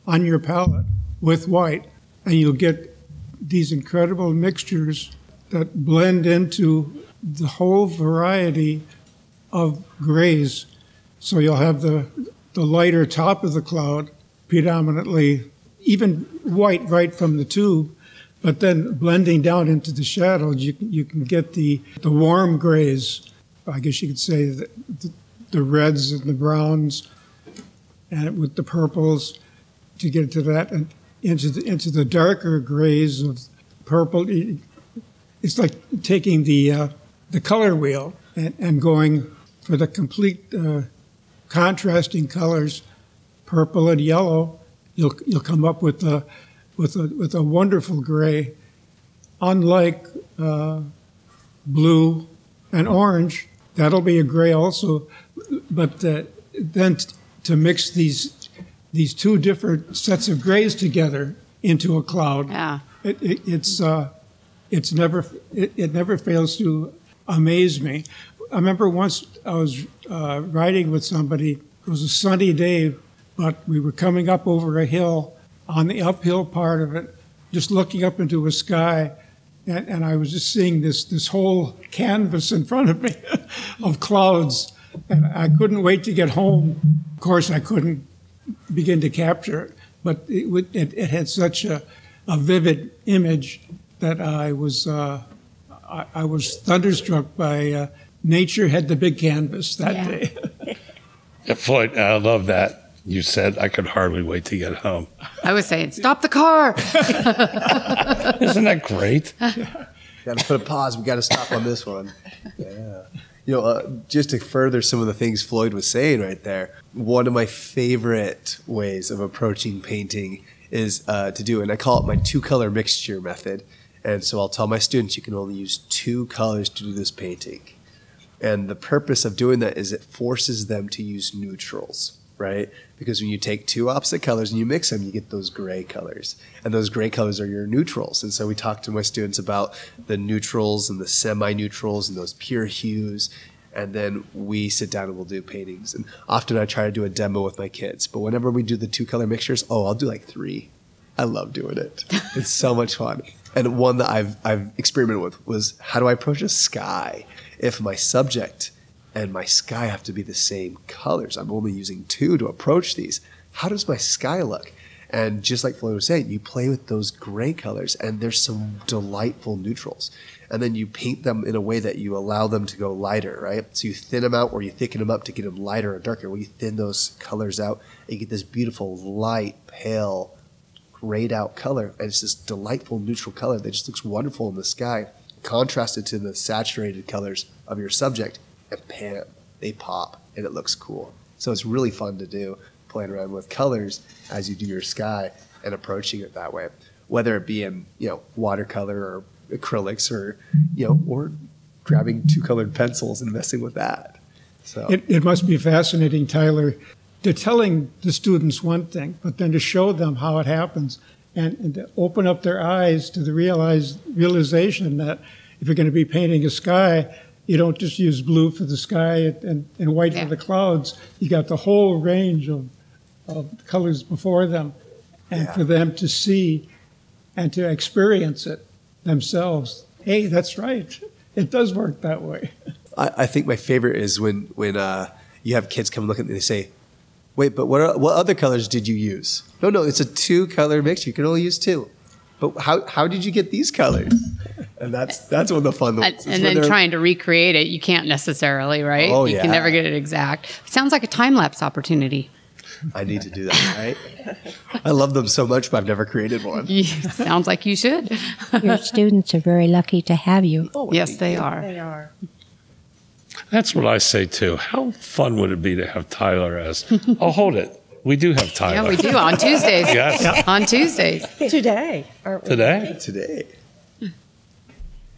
on your palette with white, and you'll get these incredible mixtures that blend into the whole variety of grays. So you'll have the, the lighter top of the cloud, predominantly even white right from the tube, but then blending down into the shadows, you, can- you can get the, the warm grays. I guess you could say the, the, the reds and the browns, and with the purples to get to that and into the, into the darker grays of purple. It's like taking the uh, the color wheel and, and going for the complete uh, contrasting colors, purple and yellow. You'll you'll come up with a with a with a wonderful gray, unlike uh, blue and orange. That'll be a gray also, but uh, then t- to mix these these two different sets of grays together into a cloud. Yeah. It, it, it's uh, it's never it, it never fails to amaze me. I remember once I was uh, riding with somebody. It was a sunny day, but we were coming up over a hill on the uphill part of it, just looking up into a sky, and, and I was just seeing this this whole canvas in front of me of clouds, and I couldn't wait to get home. Of course, I couldn't begin to capture it, but it, would, it, it had such a, a vivid image that I was uh, I, I was thunderstruck by uh, nature had the big canvas that Yeah. day. Yeah, Floyd, I love that. You said I could hardly wait to get home. I was saying, stop the car. Isn't that great? Got to put a pause. We got to stop on this one. Yeah. You know, uh, just to further some of the things Floyd was saying right there, one of my favorite ways of approaching painting is uh, to do, and I call it my two color mixture method. And so I'll tell my students you can only use two colors to do this painting. And the purpose of doing that is it forces them to use neutrals, right? Because when you take two opposite colors and you mix them, you get those gray colors. And those gray colors are your neutrals. And so we talk to my students about the neutrals and the semi neutrals and those pure hues. And then we sit down and we'll do paintings. And often I try to do a demo with my kids. But whenever we do the two color mixtures, oh, I'll do like three. I love doing it. It's so much fun. And one that I've I've experimented with was how do I approach a sky if my subject and my sky have to be the same colors? I'm only using two to approach these. How does my sky look? And just like Floyd was saying, you play with those gray colors and there's some delightful neutrals. And then you paint them in a way that you allow them to go lighter, right? So you thin them out or you thicken them up to get them lighter or darker. Well, you thin those colors out and you get this beautiful light, pale, grayed out color and it's this delightful neutral color that just looks wonderful in the sky contrasted to the saturated colors of your subject and bam they pop and it looks cool. So it's really fun to do playing around with colors as you do your sky and approaching it that way. Whether it be in you know watercolor or acrylics or you know or grabbing two colored pencils and messing with that. So It, it must be fascinating, Tyler, to telling the students one thing, but then to show them how it happens and, and to open up their eyes to the realize, realization that if you're going to be painting a sky, you don't just use blue for the sky and, and white Yeah. for the clouds. You got the whole range of, of colors before them, and Yeah. for them to see and to experience it themselves. Hey, that's right. It does work that way. I, I think my favorite is when when uh, you have kids come look at me and they say, "Wait, but what are, what other colors did you use?" No, no, it's a two color mix. You can only use two. But how how did you get these colors? And that's that's one of the fun And, ones. It's and then trying to recreate it, you can't necessarily, right? Oh, you yeah. can never get it exact. It sounds like a time lapse opportunity. I need to do that. Right? I love them so much, but I've never created one. sounds like you should. Your students are very lucky to have you. Oh, yes, they are. They are. That's what I say too. How fun would it be to have Tyler as? Oh, hold it. We do have Tyler. Yeah, we do on Tuesdays. Yes. On Tuesdays. Today. aren't we? Today. Today.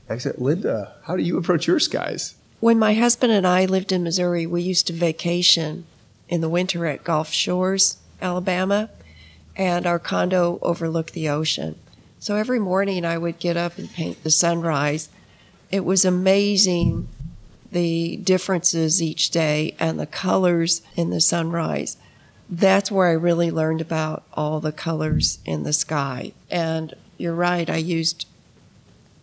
Excellent, Linda. How do you approach your skies? When my husband and I lived in Missouri, we used to vacation in the winter at Gulf Shores, Alabama, and our condo overlooked the ocean. So every morning I would get up and paint the sunrise. It was amazing the differences each day and the colors in the sunrise. That's where I really learned about all the colors in the sky. And you're right, I used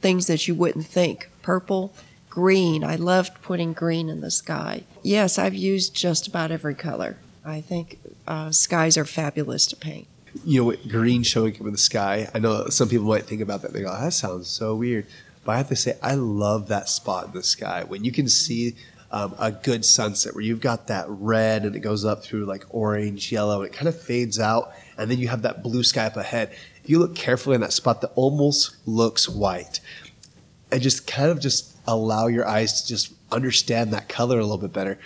things that you wouldn't think purple, green. I loved putting green in the sky. Yes, I've used just about every color. I think uh, skies are fabulous to paint. you know, green showing up in the sky. I know some people might think about that. They go, "Oh, that sounds so weird. But I have to say, I love that spot in the sky when you can see um, a good sunset where you've got that red and it goes up through like orange, yellow, and it kind of fades out. And then you have that blue sky up ahead. If you look carefully in that spot that almost looks white, and just kind of just allow your eyes to just understand that color a little bit better.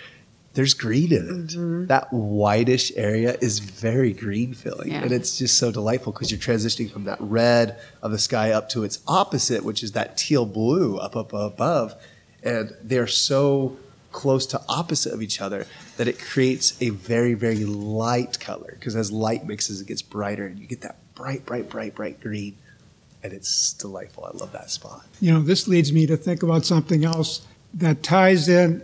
There's green in it. That whitish area is very green feeling. Yeah. And it's just so delightful because you're transitioning from that red of the sky up to its opposite, which is that teal blue up, up above. And they're so close to opposite of each other that it creates a very, very light color because as light mixes, it gets brighter and you get that bright, bright, bright, bright green. And it's delightful. I love that spot. You know, this leads me to think about something else that ties in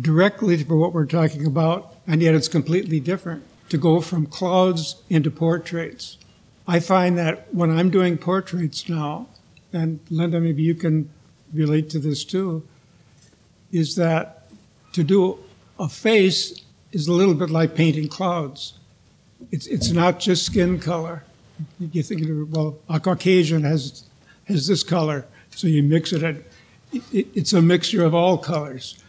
directly for what we're talking about, and yet it's completely different. To go from clouds into portraits. I find that when I'm doing portraits now, and Linda, maybe you can relate to this too, is that to do a face is a little bit like painting clouds. It's, it's not just skin color. You think, well, a Caucasian has, has this color, so you mix it. At, it it's a mixture of all colors.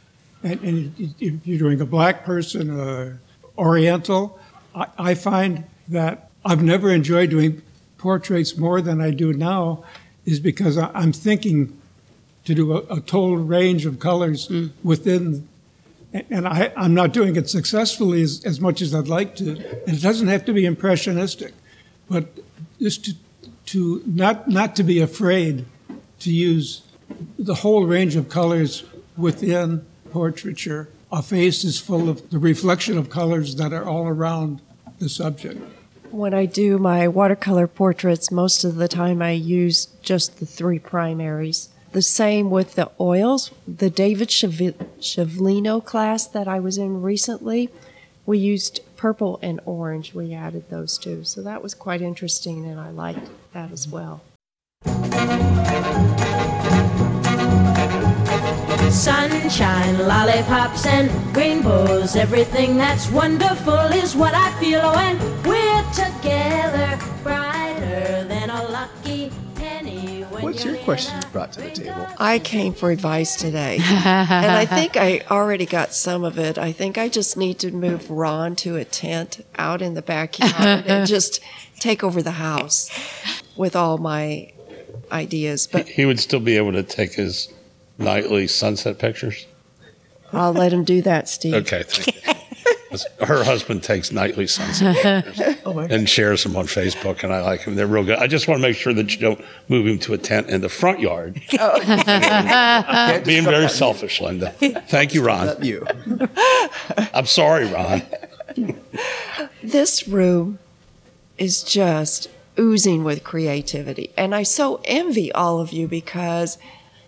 And, and if you're doing a black person, uh, Oriental, I, I find that I've never enjoyed doing portraits more than I do now, is because I, I'm thinking to do a, a total range of colors within and I, I'm not doing it successfully as, as much as I'd like to. And it doesn't have to be impressionistic, but just to, to not, not to be afraid to use the whole range of colors within portraiture. A face is full of the reflection of colors that are all around the subject. When I do my watercolor portraits, most of the time I use just the three primaries. The same with the oils. The David Chav- Shevlino class that I was in recently, we used purple and orange. We added those two. So that was quite interesting, and I liked that as well. Sunshine, lollipops, and rainbows. Everything that's wonderful is what I feel when we're together. Brighter than a lucky penny. When What's your question you brought to the table? I came for advice today. and I think I already got some of it. I think I just need to move Ron to a tent out in the backyard and just take over the house with all my ideas. But He would still be able to take his nightly sunset pictures. I'll let him do that, Steve. Okay, thank you. Her husband takes nightly sunset pictures oh, and shares them on Facebook, and I like them. They're real good. I just want to make sure that you don't move him to a tent in the front yard. Oh. Can't Being very that. selfish, Linda. Thank you, Ron. You. I'm sorry, Ron. This room is just oozing with creativity. And I so envy all of you because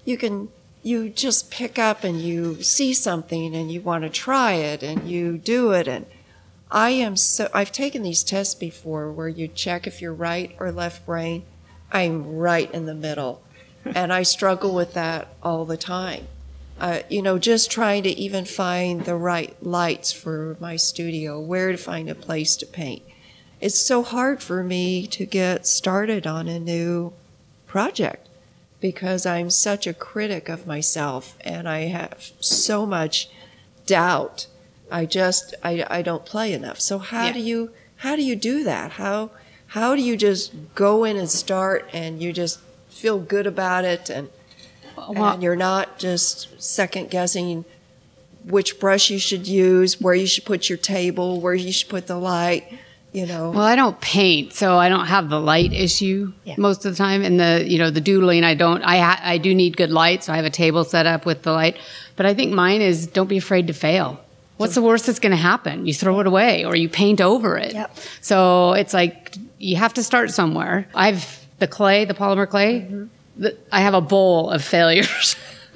you can you just pick up and you see something and you want to try it and you do it and I am so I've taken these tests before where you check if you're right or left brain. I'm right in the middle. and I struggle with that all the time. Uh, you know, just trying to even find the right lights for my studio, where to find a place to paint. It's so hard for me to get started on a new project because I'm such a critic of myself and I have so much doubt. I just I, I don't play enough. So how Yeah. do you how do you do that? How how do you just go in and start and you just feel good about it and Well- and you're not just second guessing which brush you should use, where you should put your table, where you should put the light, you know. Well, I don't paint, so I don't have the light issue Yeah. most of the time. And the you know the doodling, I don't. I ha- I do need good light, so I have a table set up with the light. But I think mine is don't be afraid to fail. What's the worst that's going to happen? You throw it away or you paint over it. Yep. So it's like you have to start somewhere. I've the clay, the polymer clay. Mm-hmm. The, I have a bowl of failures.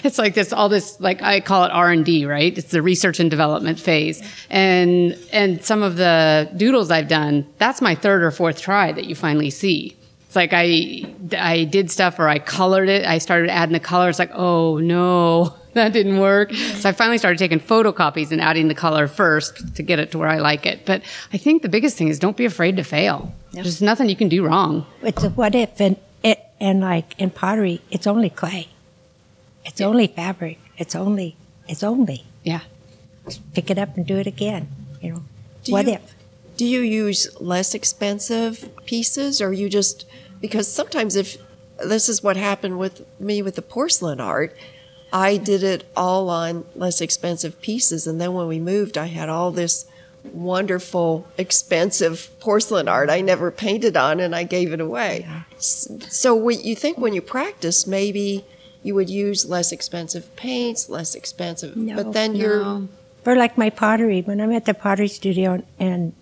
it's like this all this like i call it r&d right? It's the research and development phase. And and some of the doodles i've done that's my third or fourth try that you finally see. It's like i i did stuff or i colored it. I started adding the color. It's like oh no that didn't work. So i finally started taking photocopies and adding the color first to get it to where i like it. But i think the biggest thing is don't be afraid to fail. There's nothing you can do wrong. It's a what if, and it, and like in pottery, it's only clay. It's only fabric. It's only, it's only. yeah Pick it up and do it again. You know, Do what you- if? Do you use less expensive pieces or you just because sometimes if this is what happened with me with the porcelain art, I did it all on less expensive pieces and then when we moved I had all this wonderful expensive porcelain art I never painted on and I gave it away. S- So what you think when you practice maybe you would use less expensive paints, less expensive No, but then you're No. For like my pottery, when I'm at the pottery studio and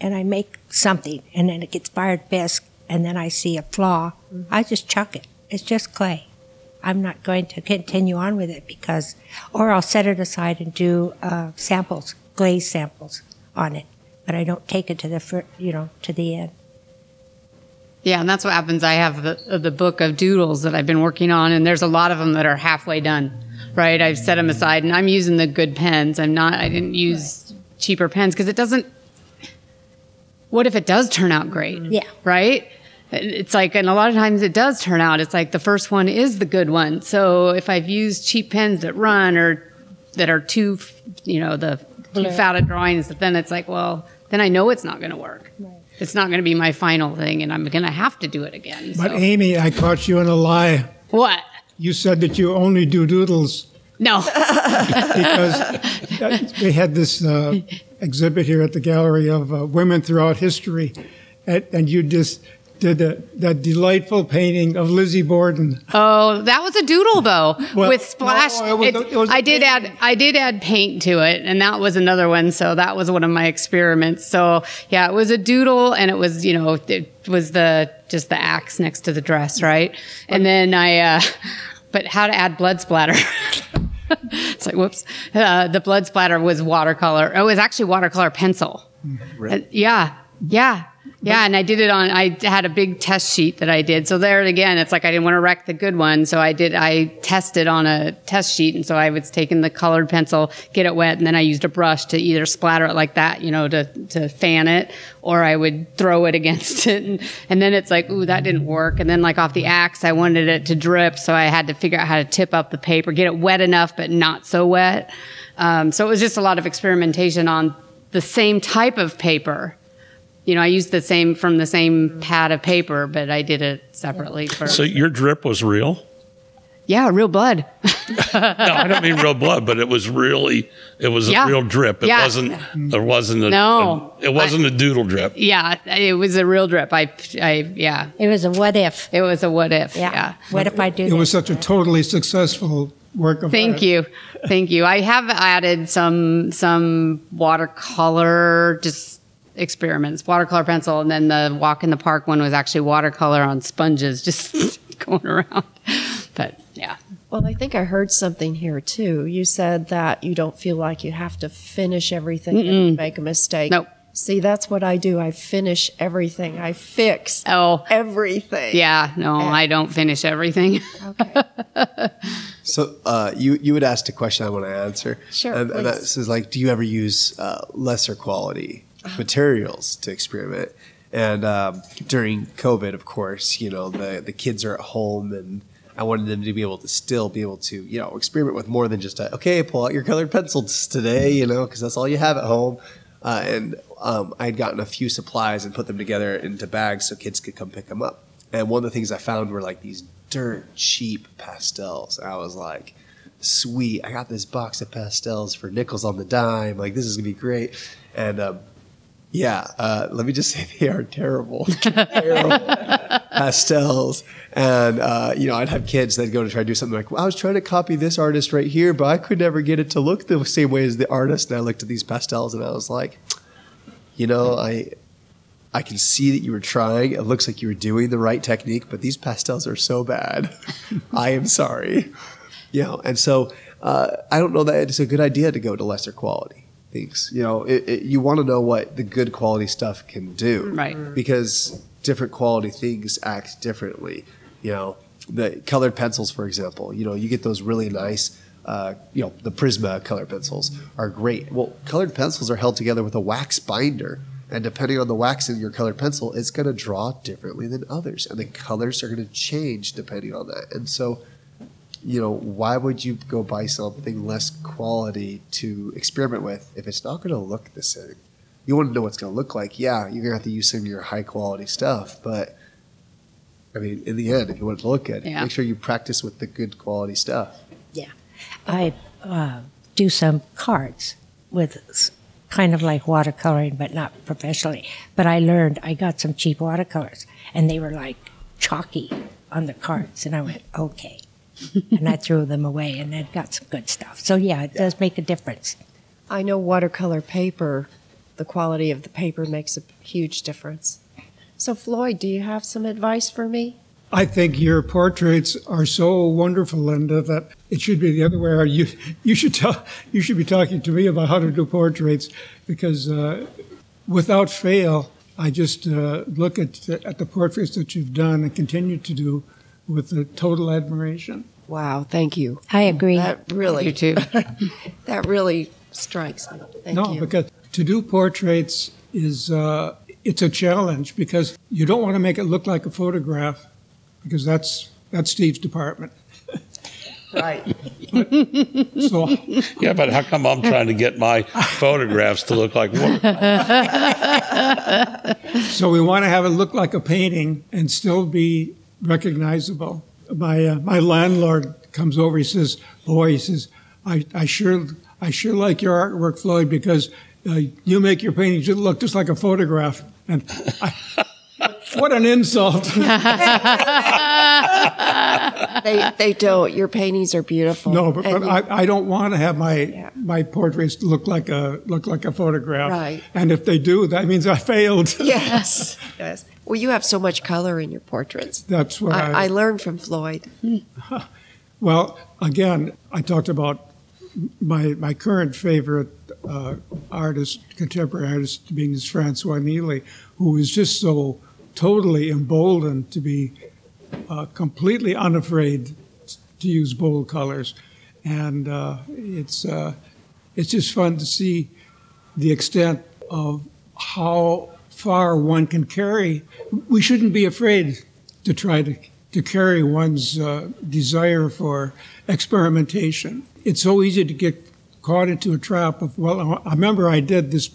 and I make something and then it gets fired bisque and then I see a flaw, I just chuck it. It's just clay. I'm not going to continue on with it because, or I'll set it aside and do uh, samples, glaze samples on it, but I don't take it to the fir- you know to the end. Yeah, and that's what happens. I have the the book of doodles that I've been working on, and there's a lot of them that are halfway done. Right, I've set them aside, and I'm using the good pens. I'm not. I didn't use cheaper pens because it doesn't. What if it does turn out great? Mm-hmm. Yeah. Right. It's like, and a lot of times it does turn out. It's like the first one is the good one. So if I've used cheap pens that run or that are too, you know, the too fat at drawings, then it's like, well, then I know it's not going to work. It's not going to be my final thing, and I'm going to have to do it again. But so. Amy, I caught you in a lie. what? You said that you only do doodles No. because they had this uh, exhibit here at the gallery of uh, women throughout history, and, and you just did a, that delightful painting of Lizzie Borden. Oh, that was a doodle though, Well, with splash. no, it was it- it was a I did painting. add, I did add paint to it, and that was another one. So that was one of my experiments. So yeah, it was a doodle, and it was, you know, it was the just the axe next to the dress, right? And then I, uh, but how to add blood splatter. it's like whoops. Uh, the blood splatter was watercolor. Oh, it was actually watercolor pencil. Uh, yeah, yeah, yeah. And I did it on. I had a big test sheet that I did. So there again, it's like I didn't want to wreck the good one, so I did. I tested on a test sheet, and so I was taking the colored pencil, get it wet, and then I used a brush to either splatter it like that, you know, to to fan it, or I would throw it against it, and, and then it's like, ooh, that didn't work. And then like off the axe, I wanted it to drip, so I had to figure out how to tip up the paper, get it wet enough but not so wet. Um, so it was just a lot of experimentation on the same type of paper. You know, I used the same from the same pad of paper, but I did it separately for. So your drip was real? yeah, real blood. No, I don't mean real blood, but it was really it was Yeah. a real drip. It Yeah. wasn't there wasn't a, No. a- it wasn't a doodle drip. yeah, it was a real drip. I, I, yeah, It was a what if. it was a what if. Yeah. yeah. What if I do It this? was such a totally successful work of Thank art. you. Thank you. I have added some some watercolor just experiments watercolor pencil. And then the walk in the park one was actually watercolor on sponges, just going around. But yeah. Well, I think I heard something here too. You said that you don't feel like you have to finish everything and make a mistake. Nope. See, that's what I do. I finish everything. I fix Oh, everything. yeah. No, I don't finish everything. Okay. So uh, you you would ask a question I want to answer. Sure, And, and that please. like, do you ever use uh, lesser quality materials to experiment? And um, during COVID, of course, you know the the kids are at home, and I wanted them to be able to still be able to you know experiment with more than just a okay, pull out your colored pencils today, you know, because that's all you have at home. Uh, and um, I had gotten a few supplies and put them together into bags so kids could come pick them up. And one of the things I found were like these dirt cheap pastels. I was like, sweet, I got this box of pastels for nickels on the dime. Like, this is gonna be great. And um, yeah, uh, let me just say they are terrible, terrible pastels. And uh, you know, I'd have kids that go to try to do something like, well, I was trying to copy this artist right here, but I could never get it to look the same way as the artist. And I looked at these pastels and I was like, you know, I I can see that you were trying. It looks like you were doing the right technique, but these pastels are so bad. I am sorry. You know, and so uh, I don't know that it's a good idea to go to lesser quality things. You know, it, it, you want to know what the good quality stuff can do, Right. Because different quality things act differently. You know, the colored pencils, for example. You know, you get those really nice. Uh, you know, the Prisma colored pencils are great. Well, colored pencils are held together with a wax binder. And depending on the wax in your colored pencil, it's going to draw differently than others. And the colors are going to change depending on that. And so, you know, why would you go buy something less quality to experiment with if it's not going to look the same? You want to know what it's going to look like. Yeah, you're going to have to use some of your high quality stuff. But, I mean, in the end, if you want it to look good, Yeah. make sure you practice with the good quality stuff. Yeah. I uh, do some cards with kind of like watercoloring, but not professionally. But I learned I got some cheap watercolors, and they were like chalky on the cards, and I went okay, and I threw them away, and then got some good stuff. So yeah, it does make a difference. I know watercolor paper, the quality of the paper makes a huge difference. So, Floyd, do you have some advice for me? I think your portraits are so wonderful, Linda, that it should be the other way around. You you should tell you should be talking to me about how to do portraits because uh, without fail, I just uh, look at at the portraits that you've done and continue to do with a total admiration. Wow, thank you. I agree. That really, You too. that really strikes me. Thank no, you. because to do portraits is uh, it's a challenge because you don't want to make it look like a photograph because that's that's Steve's department. right. So Yeah, but how come I'm trying to get my photographs to look like work? So we want to have it look like a painting and still be recognizable. My uh, my landlord comes over. He says, "Boy," he says, "I, I sure I sure like your artwork, Floyd, because uh, you make your paintings look just like a photograph." And I, what an insult! They, they don't. Your paintings are beautiful. no, but, but I, I don't want to have my Yeah. my portraits look like a look like a photograph. Right. And if they do, that means I failed. yes, yes. Well, you have so much color in your portraits. That's what I, I learned from Floyd. Well, again, I talked about my my current favorite uh, artist, contemporary artist, being is Françoise Nielly, who is just so totally emboldened to be uh, completely unafraid to use bold colors, and uh, it's uh, it's just fun to see the extent of how far one can carry. We shouldn't be afraid to try to, to carry one's uh, desire for experimentation. It's so easy to get caught into a trap of, well, I remember I did this.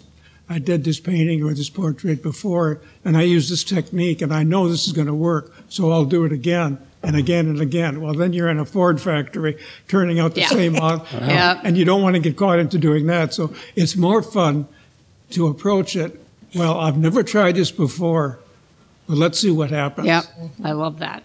I did this painting or this portrait before, and I used this technique, and I know this is going to work, so I'll do it again and again and again. Well, then you're in a Ford factory turning out the Yeah. same model, Yeah. and you don't want to get caught into doing that. So it's more fun to approach it. Well, I've never tried this before, but let's see what happens. Yep. I love that.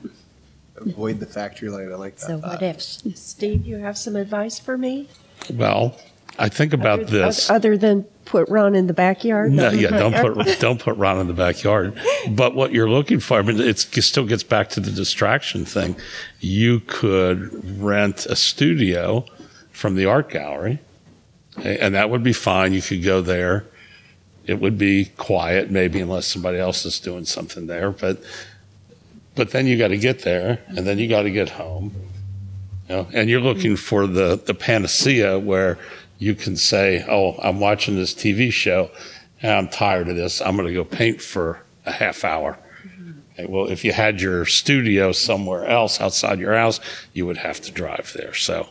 Avoid the factory line. I like that. So what ifs? Steve, you have some advice for me? Well, I think about Other- this. Other than put Ron in the backyard. No, yeah, don't put don't put Ron in the backyard. But what you're looking for, I mean, it's, it still gets back to the distraction thing. You could rent a studio from the art gallery, and that would be fine. You could go there. It would be quiet, maybe, unless somebody else is doing something there. But but then you got to get there, and then you got to get home. You know, and you're looking for the the panacea where you can say, "Oh, I'm watching this TV show, and I'm tired of this. I'm going to go paint for a half hour." Mm-hmm. Okay, well, if you had your studio somewhere else outside your house, you would have to drive there. So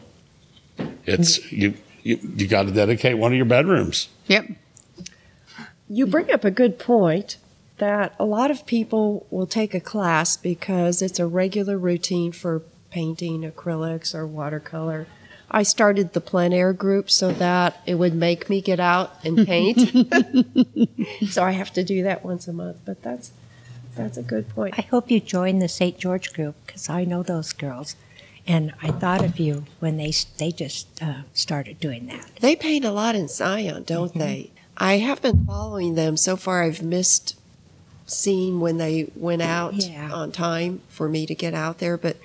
it's mm-hmm. you you, you got to dedicate one of your bedrooms. Yep. You bring up a good point that a lot of people will take a class because it's a regular routine for painting acrylics or watercolor. I started the plein air group so that it would make me get out and paint. so I have to do that once a month, but that's that's a good point. I hope you join the St. George group because I know those girls, and I thought of you when they they just uh, started doing that. They paint a lot in Zion, don't they? I have been following them. So far, I've missed seeing when they went out Yeah. on time for me to get out there, but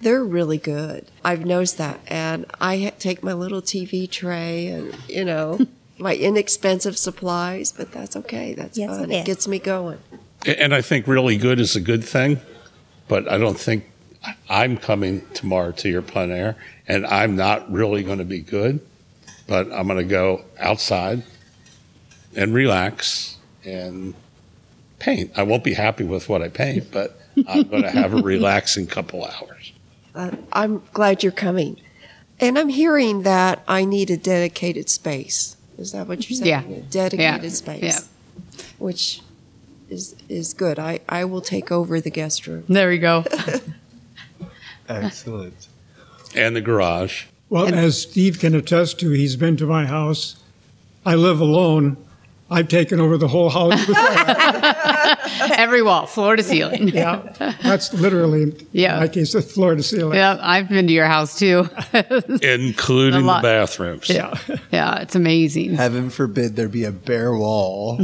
they're really good. I've noticed that. And I take my little TV tray and, you know, my inexpensive supplies, but that's okay. That's Yes, fun. it It is. gets me going. And I think really good is a good thing, but I don't think I'm coming tomorrow to your plein air, and I'm not really going to be good, but I'm going to go outside and relax and paint. I won't be happy with what I paint, but I'm going to have a relaxing couple hours. Uh, I'm glad you're coming. And I'm hearing that I need a dedicated space. Is that what you're saying? Yeah. A dedicated Yeah. space. Yeah. Which is is good. I, I will take over the guest room. There you go. Excellent. And the garage. Well, as Steve can attest to, he's been to my house. I live alone. I've taken over the whole house. With Every wall, floor to ceiling. yeah, that's literally, Yeah. in my case, the floor to ceiling. Yeah, I've been to your house too. Including the bathrooms. Yeah. yeah, it's amazing. Heaven forbid there be a bare wall.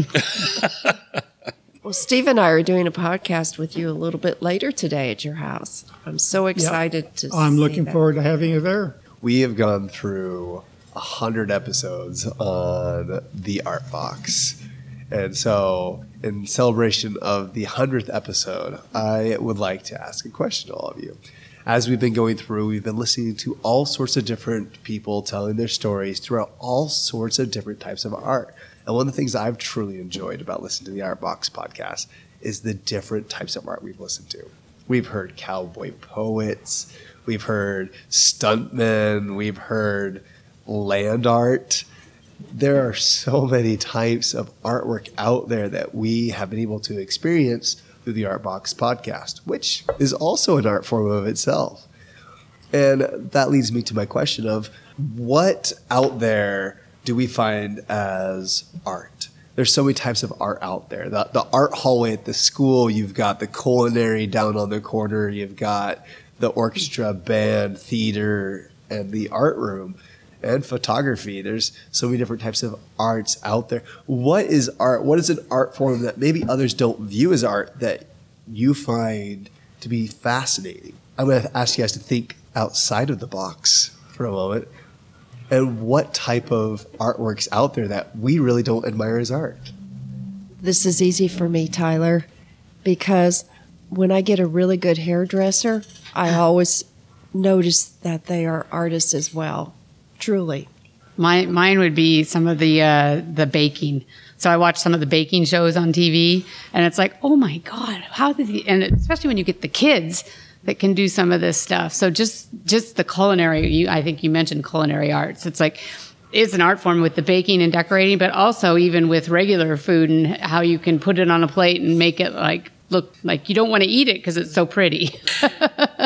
Well, Steve and I are doing a podcast with you a little bit later today at your house. I'm so excited to. I'm see looking that. forward to having you there. we have gone through a hundred episodes on the art box. And so in celebration of the hundredth episode i would like to ask a question to all of you. As we've been going through we've been listening to all sorts of different people telling their stories throughout all sorts of different types of art. And one of the things i've truly enjoyed about listening to the art box podcast is the different types of art we've listened to. We've heard cowboy poets We've heard stuntmen. We've heard land art. There are so many types of artwork out there that we have been able to experience through the Art Box podcast, which is also an art form of itself. And that leads me to my question of what out there do we find as art? There's so many types of art out there. The, the art hallway at the school, you've got the culinary down on the corner, you've got the orchestra, band, theater, and the art room and photography. There's so many different types of arts out there. What is art? What is an art form that maybe others don't view as art that you find to be fascinating? I'm going to ask you guys to think outside of the box for a moment. And what type of artworks out there that we really don't admire as art? This is easy for me, Tyler, because when I get a really good hairdresser, I always notice that they are artists as well. Truly. My, mine would be some of the uh, the baking. So I watch some of the baking shows on TV, and it's like, oh my god, how did he? And especially when you get the kids that can do some of this stuff. So just just the culinary. You, I think you mentioned culinary arts. It's like it's an art form with the baking and decorating, but also even with regular food and how you can put it on a plate and make it like look like you don't want to eat it because it's so pretty.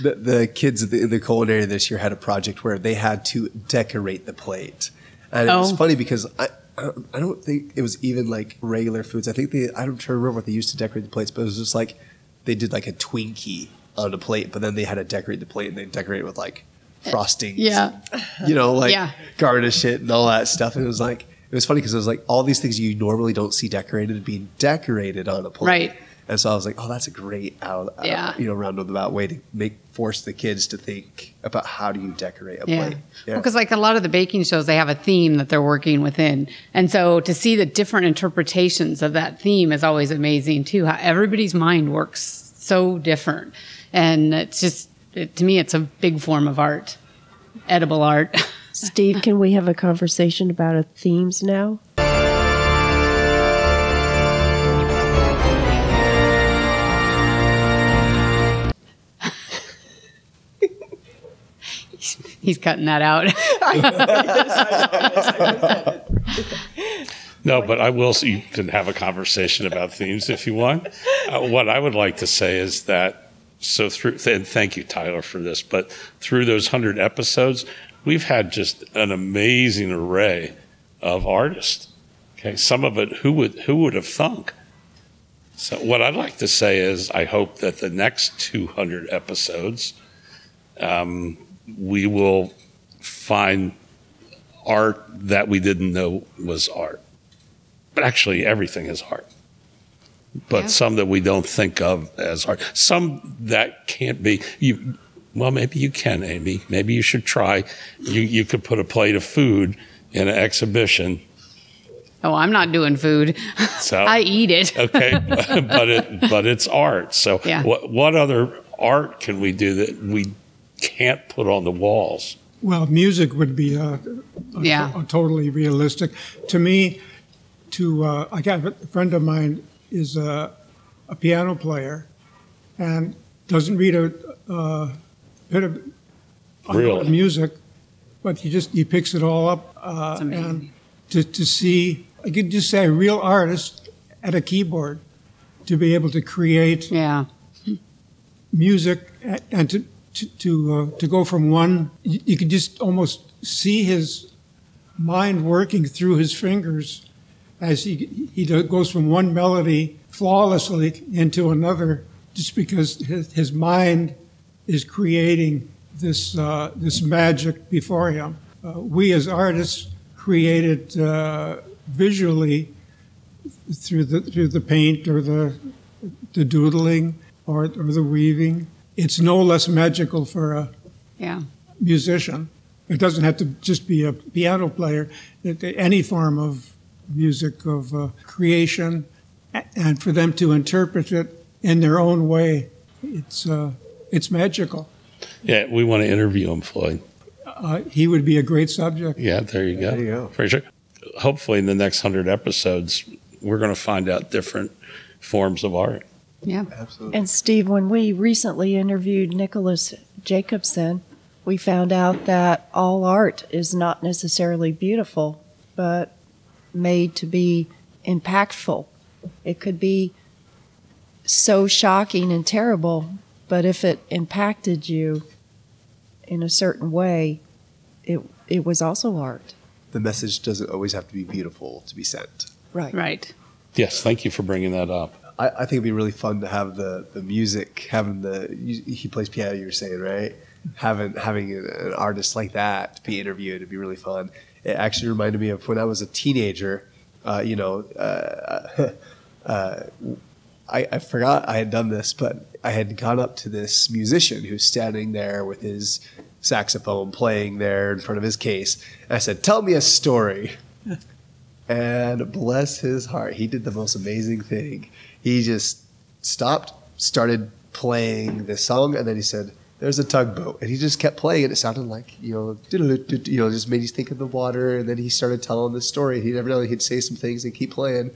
The, the kids in the, in the culinary this year had a project where they had to decorate the plate. And it was Oh. funny because I, I don't- think it was even like regular foods. I think they, I don't try to remember what they used to decorate the plates, but it was just like they did like a Twinkie on the plate, but then they had to decorate the plate and they decorated it with like frosting, Yeah. You know, like Yeah. garnish it and all that stuff. And it was like, it was funny because it was like all these things you normally don't see decorated being decorated on a plate. Right. And so I was like, oh, that's a great out, out- Yeah. you know, roundabout way to make force the kids to think about how do you decorate a Yeah. plate. Because like a lot of the baking shows, they have a theme that they're working within, and so to see the different interpretations of that theme is always amazing too. How everybody's mind works so different, and it's just it, to me, it's a big form of art, edible art. Steve, can we have a conversation about a themes now? He's cutting that out. No, but I will. You can have a conversation about themes if you want. Uh, what I would like to say is that so through and thank you, Tyler, for this. But through those hundred episodes, we've had just an amazing array of artists. Okay, some of it who would who would have thunk. So what I'd like to say is, I hope that the next two hundred episodes, um, we will find art that we didn't know was art but actually everything is art. But Yeah. some that we don't think of as art, some that can't be. You, well, maybe you can, Amy. Maybe you should try. You you could put a plate of food in an exhibition. oh, I'm not doing food. So I eat it. okay, but it but it's art. So Yeah. what what other art can we do that we can't put on the walls? Well, music would be a, a, Yeah. a totally realistic. To me, to uh, I got a friend of mine is a, a piano player, and doesn't read a, uh bit of Really? music, but he just he picks it all up. Uh, amazing. and to to see, I could just say, a real artist at a keyboard, to be able to create Yeah. music and to to to, uh, to go from one you, you could just almost see his mind working through his fingers as he he goes from one melody flawlessly into another just because his, his mind is creating this uh, this magic before him uh, we as artists created uh, visually through the through the paint or the the doodling or, or the weaving. It's no less magical for a Yeah. musician. It doesn't have to just be a piano player. It, any form of music of uh, creation, and for them to interpret it in their own way, it's uh, it's magical. Yeah, we want to interview him, Floyd. Uh, he would be a great subject. Yeah, there you go. There you go. For sure. Hopefully, in the next hundred episodes, we're going to find out different forms of art. Yeah. Absolutely. And Steve, when we recently interviewed Nicholas Jacobson, we found out that all art is not necessarily beautiful, but made to be impactful. It could be so shocking and terrible, but if it impacted you in a certain way, it it was also art. The message doesn't always have to be beautiful to be sent. Right. Right. Yes, thank you for bringing that up. I, I think it'd be really fun to have the, the music, having the you- he plays piano. You were saying right, having having an, artist like that to be interviewed would be really fun. It actually reminded me of when I was a teenager. Uh, you know, uh, uh, I, I forgot I had done this, but I had gone up to this musician who's standing there with his saxophone playing there in front of his case. And I said, "Tell me a story." And bless his heart, he did the most amazing thing. He just stopped, started playing this song, and then he said, "There's a tugboat," and he just kept playing it. It sounded like you know, you know, just made you think of the water. And then he started telling the story. He never know he'd say some things and keep playing,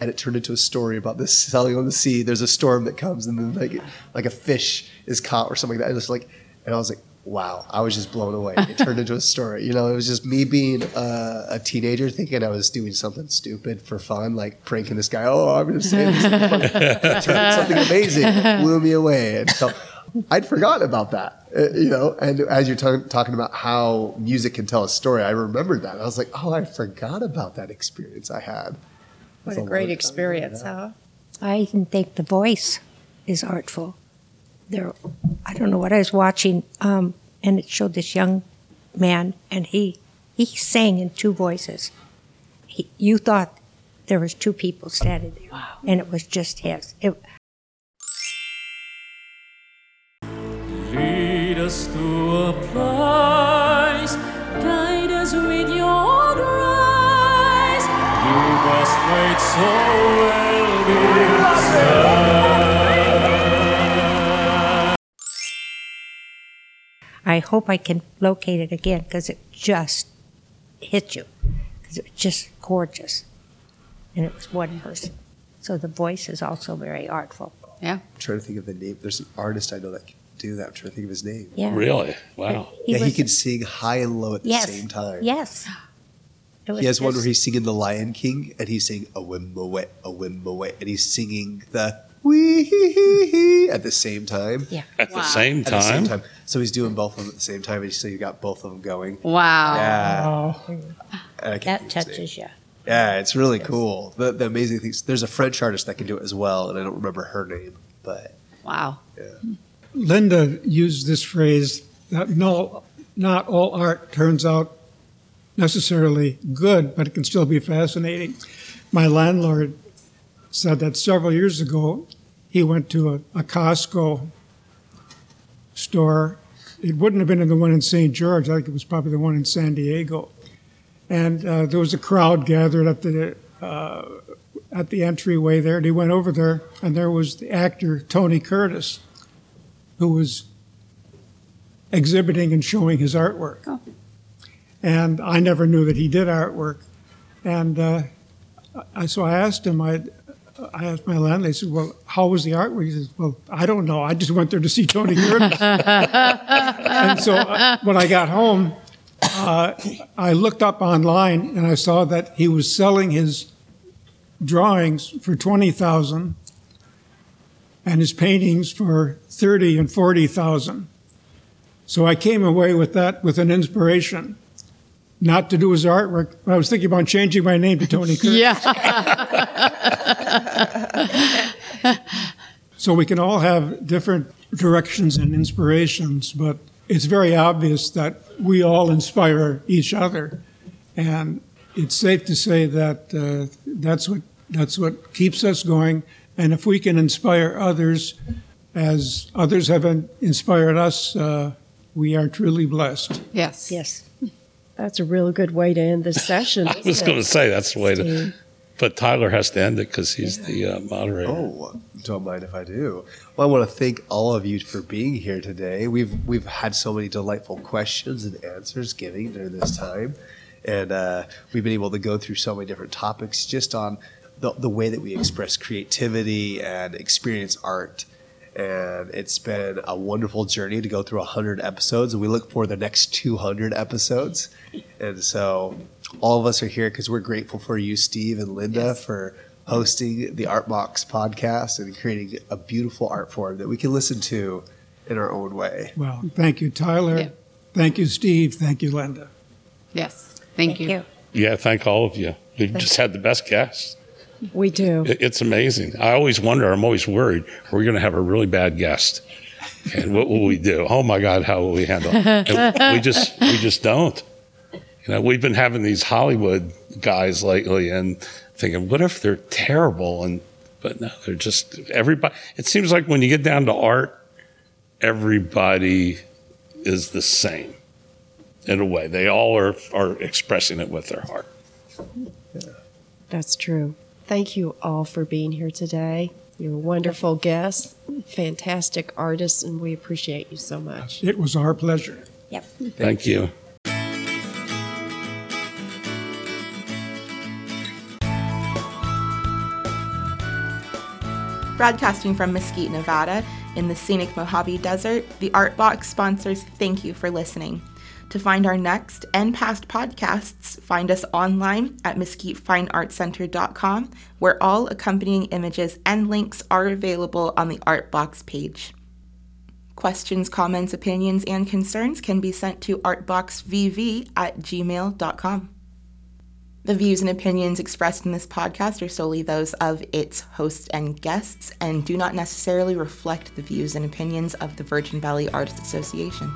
and it turned into a story about this sailing on the sea. There's a storm that comes, and then like like a fish is caught or something like that. And it's like, and I was like, wow, I was just blown away. It turned into a story. You know, it was just me being a, a teenager thinking I was doing something stupid for fun, like pranking this guy. Oh, I'm going to say this. funny." It turned into something amazing. It blew me away. And so I'd forgotten about that, uh, you know. And as you're ta- talking about how music can tell a story, I remembered that. I was like, oh, I forgot about that experience I had. What That's a great experience, yeah. huh? I even think the voice is artful. There, I don't know what I was watching, um, and it showed this young man, and he he sang in two voices, he, you thought there was two people standing there, wow. and it was just his. It, Lead us to a place, guide us with your grace. Give us faith so well I hope I can locate it again because it just hit you. Because it was just gorgeous. And it was one person. So the voice is also very artful. Yeah. I'm trying to think of the name. There's an artist I know that can do that. I'm trying to think of his name. Yeah. Really? Wow. He yeah, he was- can sing high and low at the Yes. same time. Yes. It He has one where he's singing the Lion King and he's singing a wimboe, a wimboe, and he's singing the wee at the same time. Yeah. At the same time. At the same time. time. So he's doing both of them at the same time, and so you got both of them going. Wow. Yeah. And That think of his name. touches you. Yeah, it's really cool. The, the amazing things. There's a French artist that can do it as well, and I don't remember her name, but Wow. Linda used this phrase that no, not all art turns out necessarily good, but it can still be fascinating. My landlord said that several years ago, he went to a, a Costco store. It wouldn't have been in the one in St. George. I think it was probably the one in San Diego. And uh, there was a crowd gathered at the uh, at the entryway there. And he went over there, and there was the actor Tony Curtis, who was exhibiting and showing his artwork. Oh. And I never knew that he did artwork. And uh, I, so I asked him, I, I asked my landlady, I said, Well, how was the artwork? He says, Well, I don't know. I just went there to see Tony Curtis. and so uh, when I got home, uh, I looked up online and I saw that he was selling his drawings for 20000 and his paintings for 30 and 40,000. So I came away with that with an inspiration, not to do his artwork. I was thinking about changing my name to Tony Curtis. Yeah. So we can all have different directions and inspirations, but it's very obvious that we all inspire each other, and it's safe to say that uh, that's what that's what keeps us going. And if we can inspire others, as others have inspired us, uh, we are truly blessed. yes. Yes. That's a real good way to end this session. I was going to say that's the way to. But Tyler has to end it because he's the uh, moderator. Oh, don't mind if I do. Well, I want to thank all of you for being here today. We've we've had so many delightful questions and answers giving during this time, and uh, we've been able to go through so many different topics just on the, the way that we express creativity and experience art. And it's been a wonderful journey to go through 100 episodes, and we look for the next 200 episodes. And so, all of us are here because we're grateful for you, Steve and Linda, for hosting the Artbox podcast and creating a beautiful art form that we can listen to in our own way. Well, thank you, Tyler. Yeah. Thank you, Steve. Thank you, Linda. Yes. Thank, Thank you. you. Yeah, thank all of you. We've just had the best guests. We do. It's amazing. I always wonder, I'm always worried, We're we going to have a really bad guest? And what will we do? Oh my God, how will we handle it? We just, we just don't. You know, we've been having these Hollywood guys lately and thinking, what if they're terrible? And, but no, they're just everybody. It seems like when you get down to art, everybody is the same in a way. They all are, are expressing it with their heart. That's true. Thank you all for being here today. You're wonderful guests, fantastic artists, and we appreciate you so much. It was our pleasure. Yep. Thank you. Broadcasting from Mesquite, Nevada, in the scenic Mojave Desert, the Art Box sponsors thank you for listening. To find our next and past podcasts, find us online at mesquitefineartcenter.com, where all accompanying images and links are available on the Art Box page. Questions, comments, opinions, and concerns can be sent to artboxvv at gmail.com. The views and opinions expressed in this podcast are solely those of its hosts and guests and do not necessarily reflect the views and opinions of the Virgin Valley Artists Association.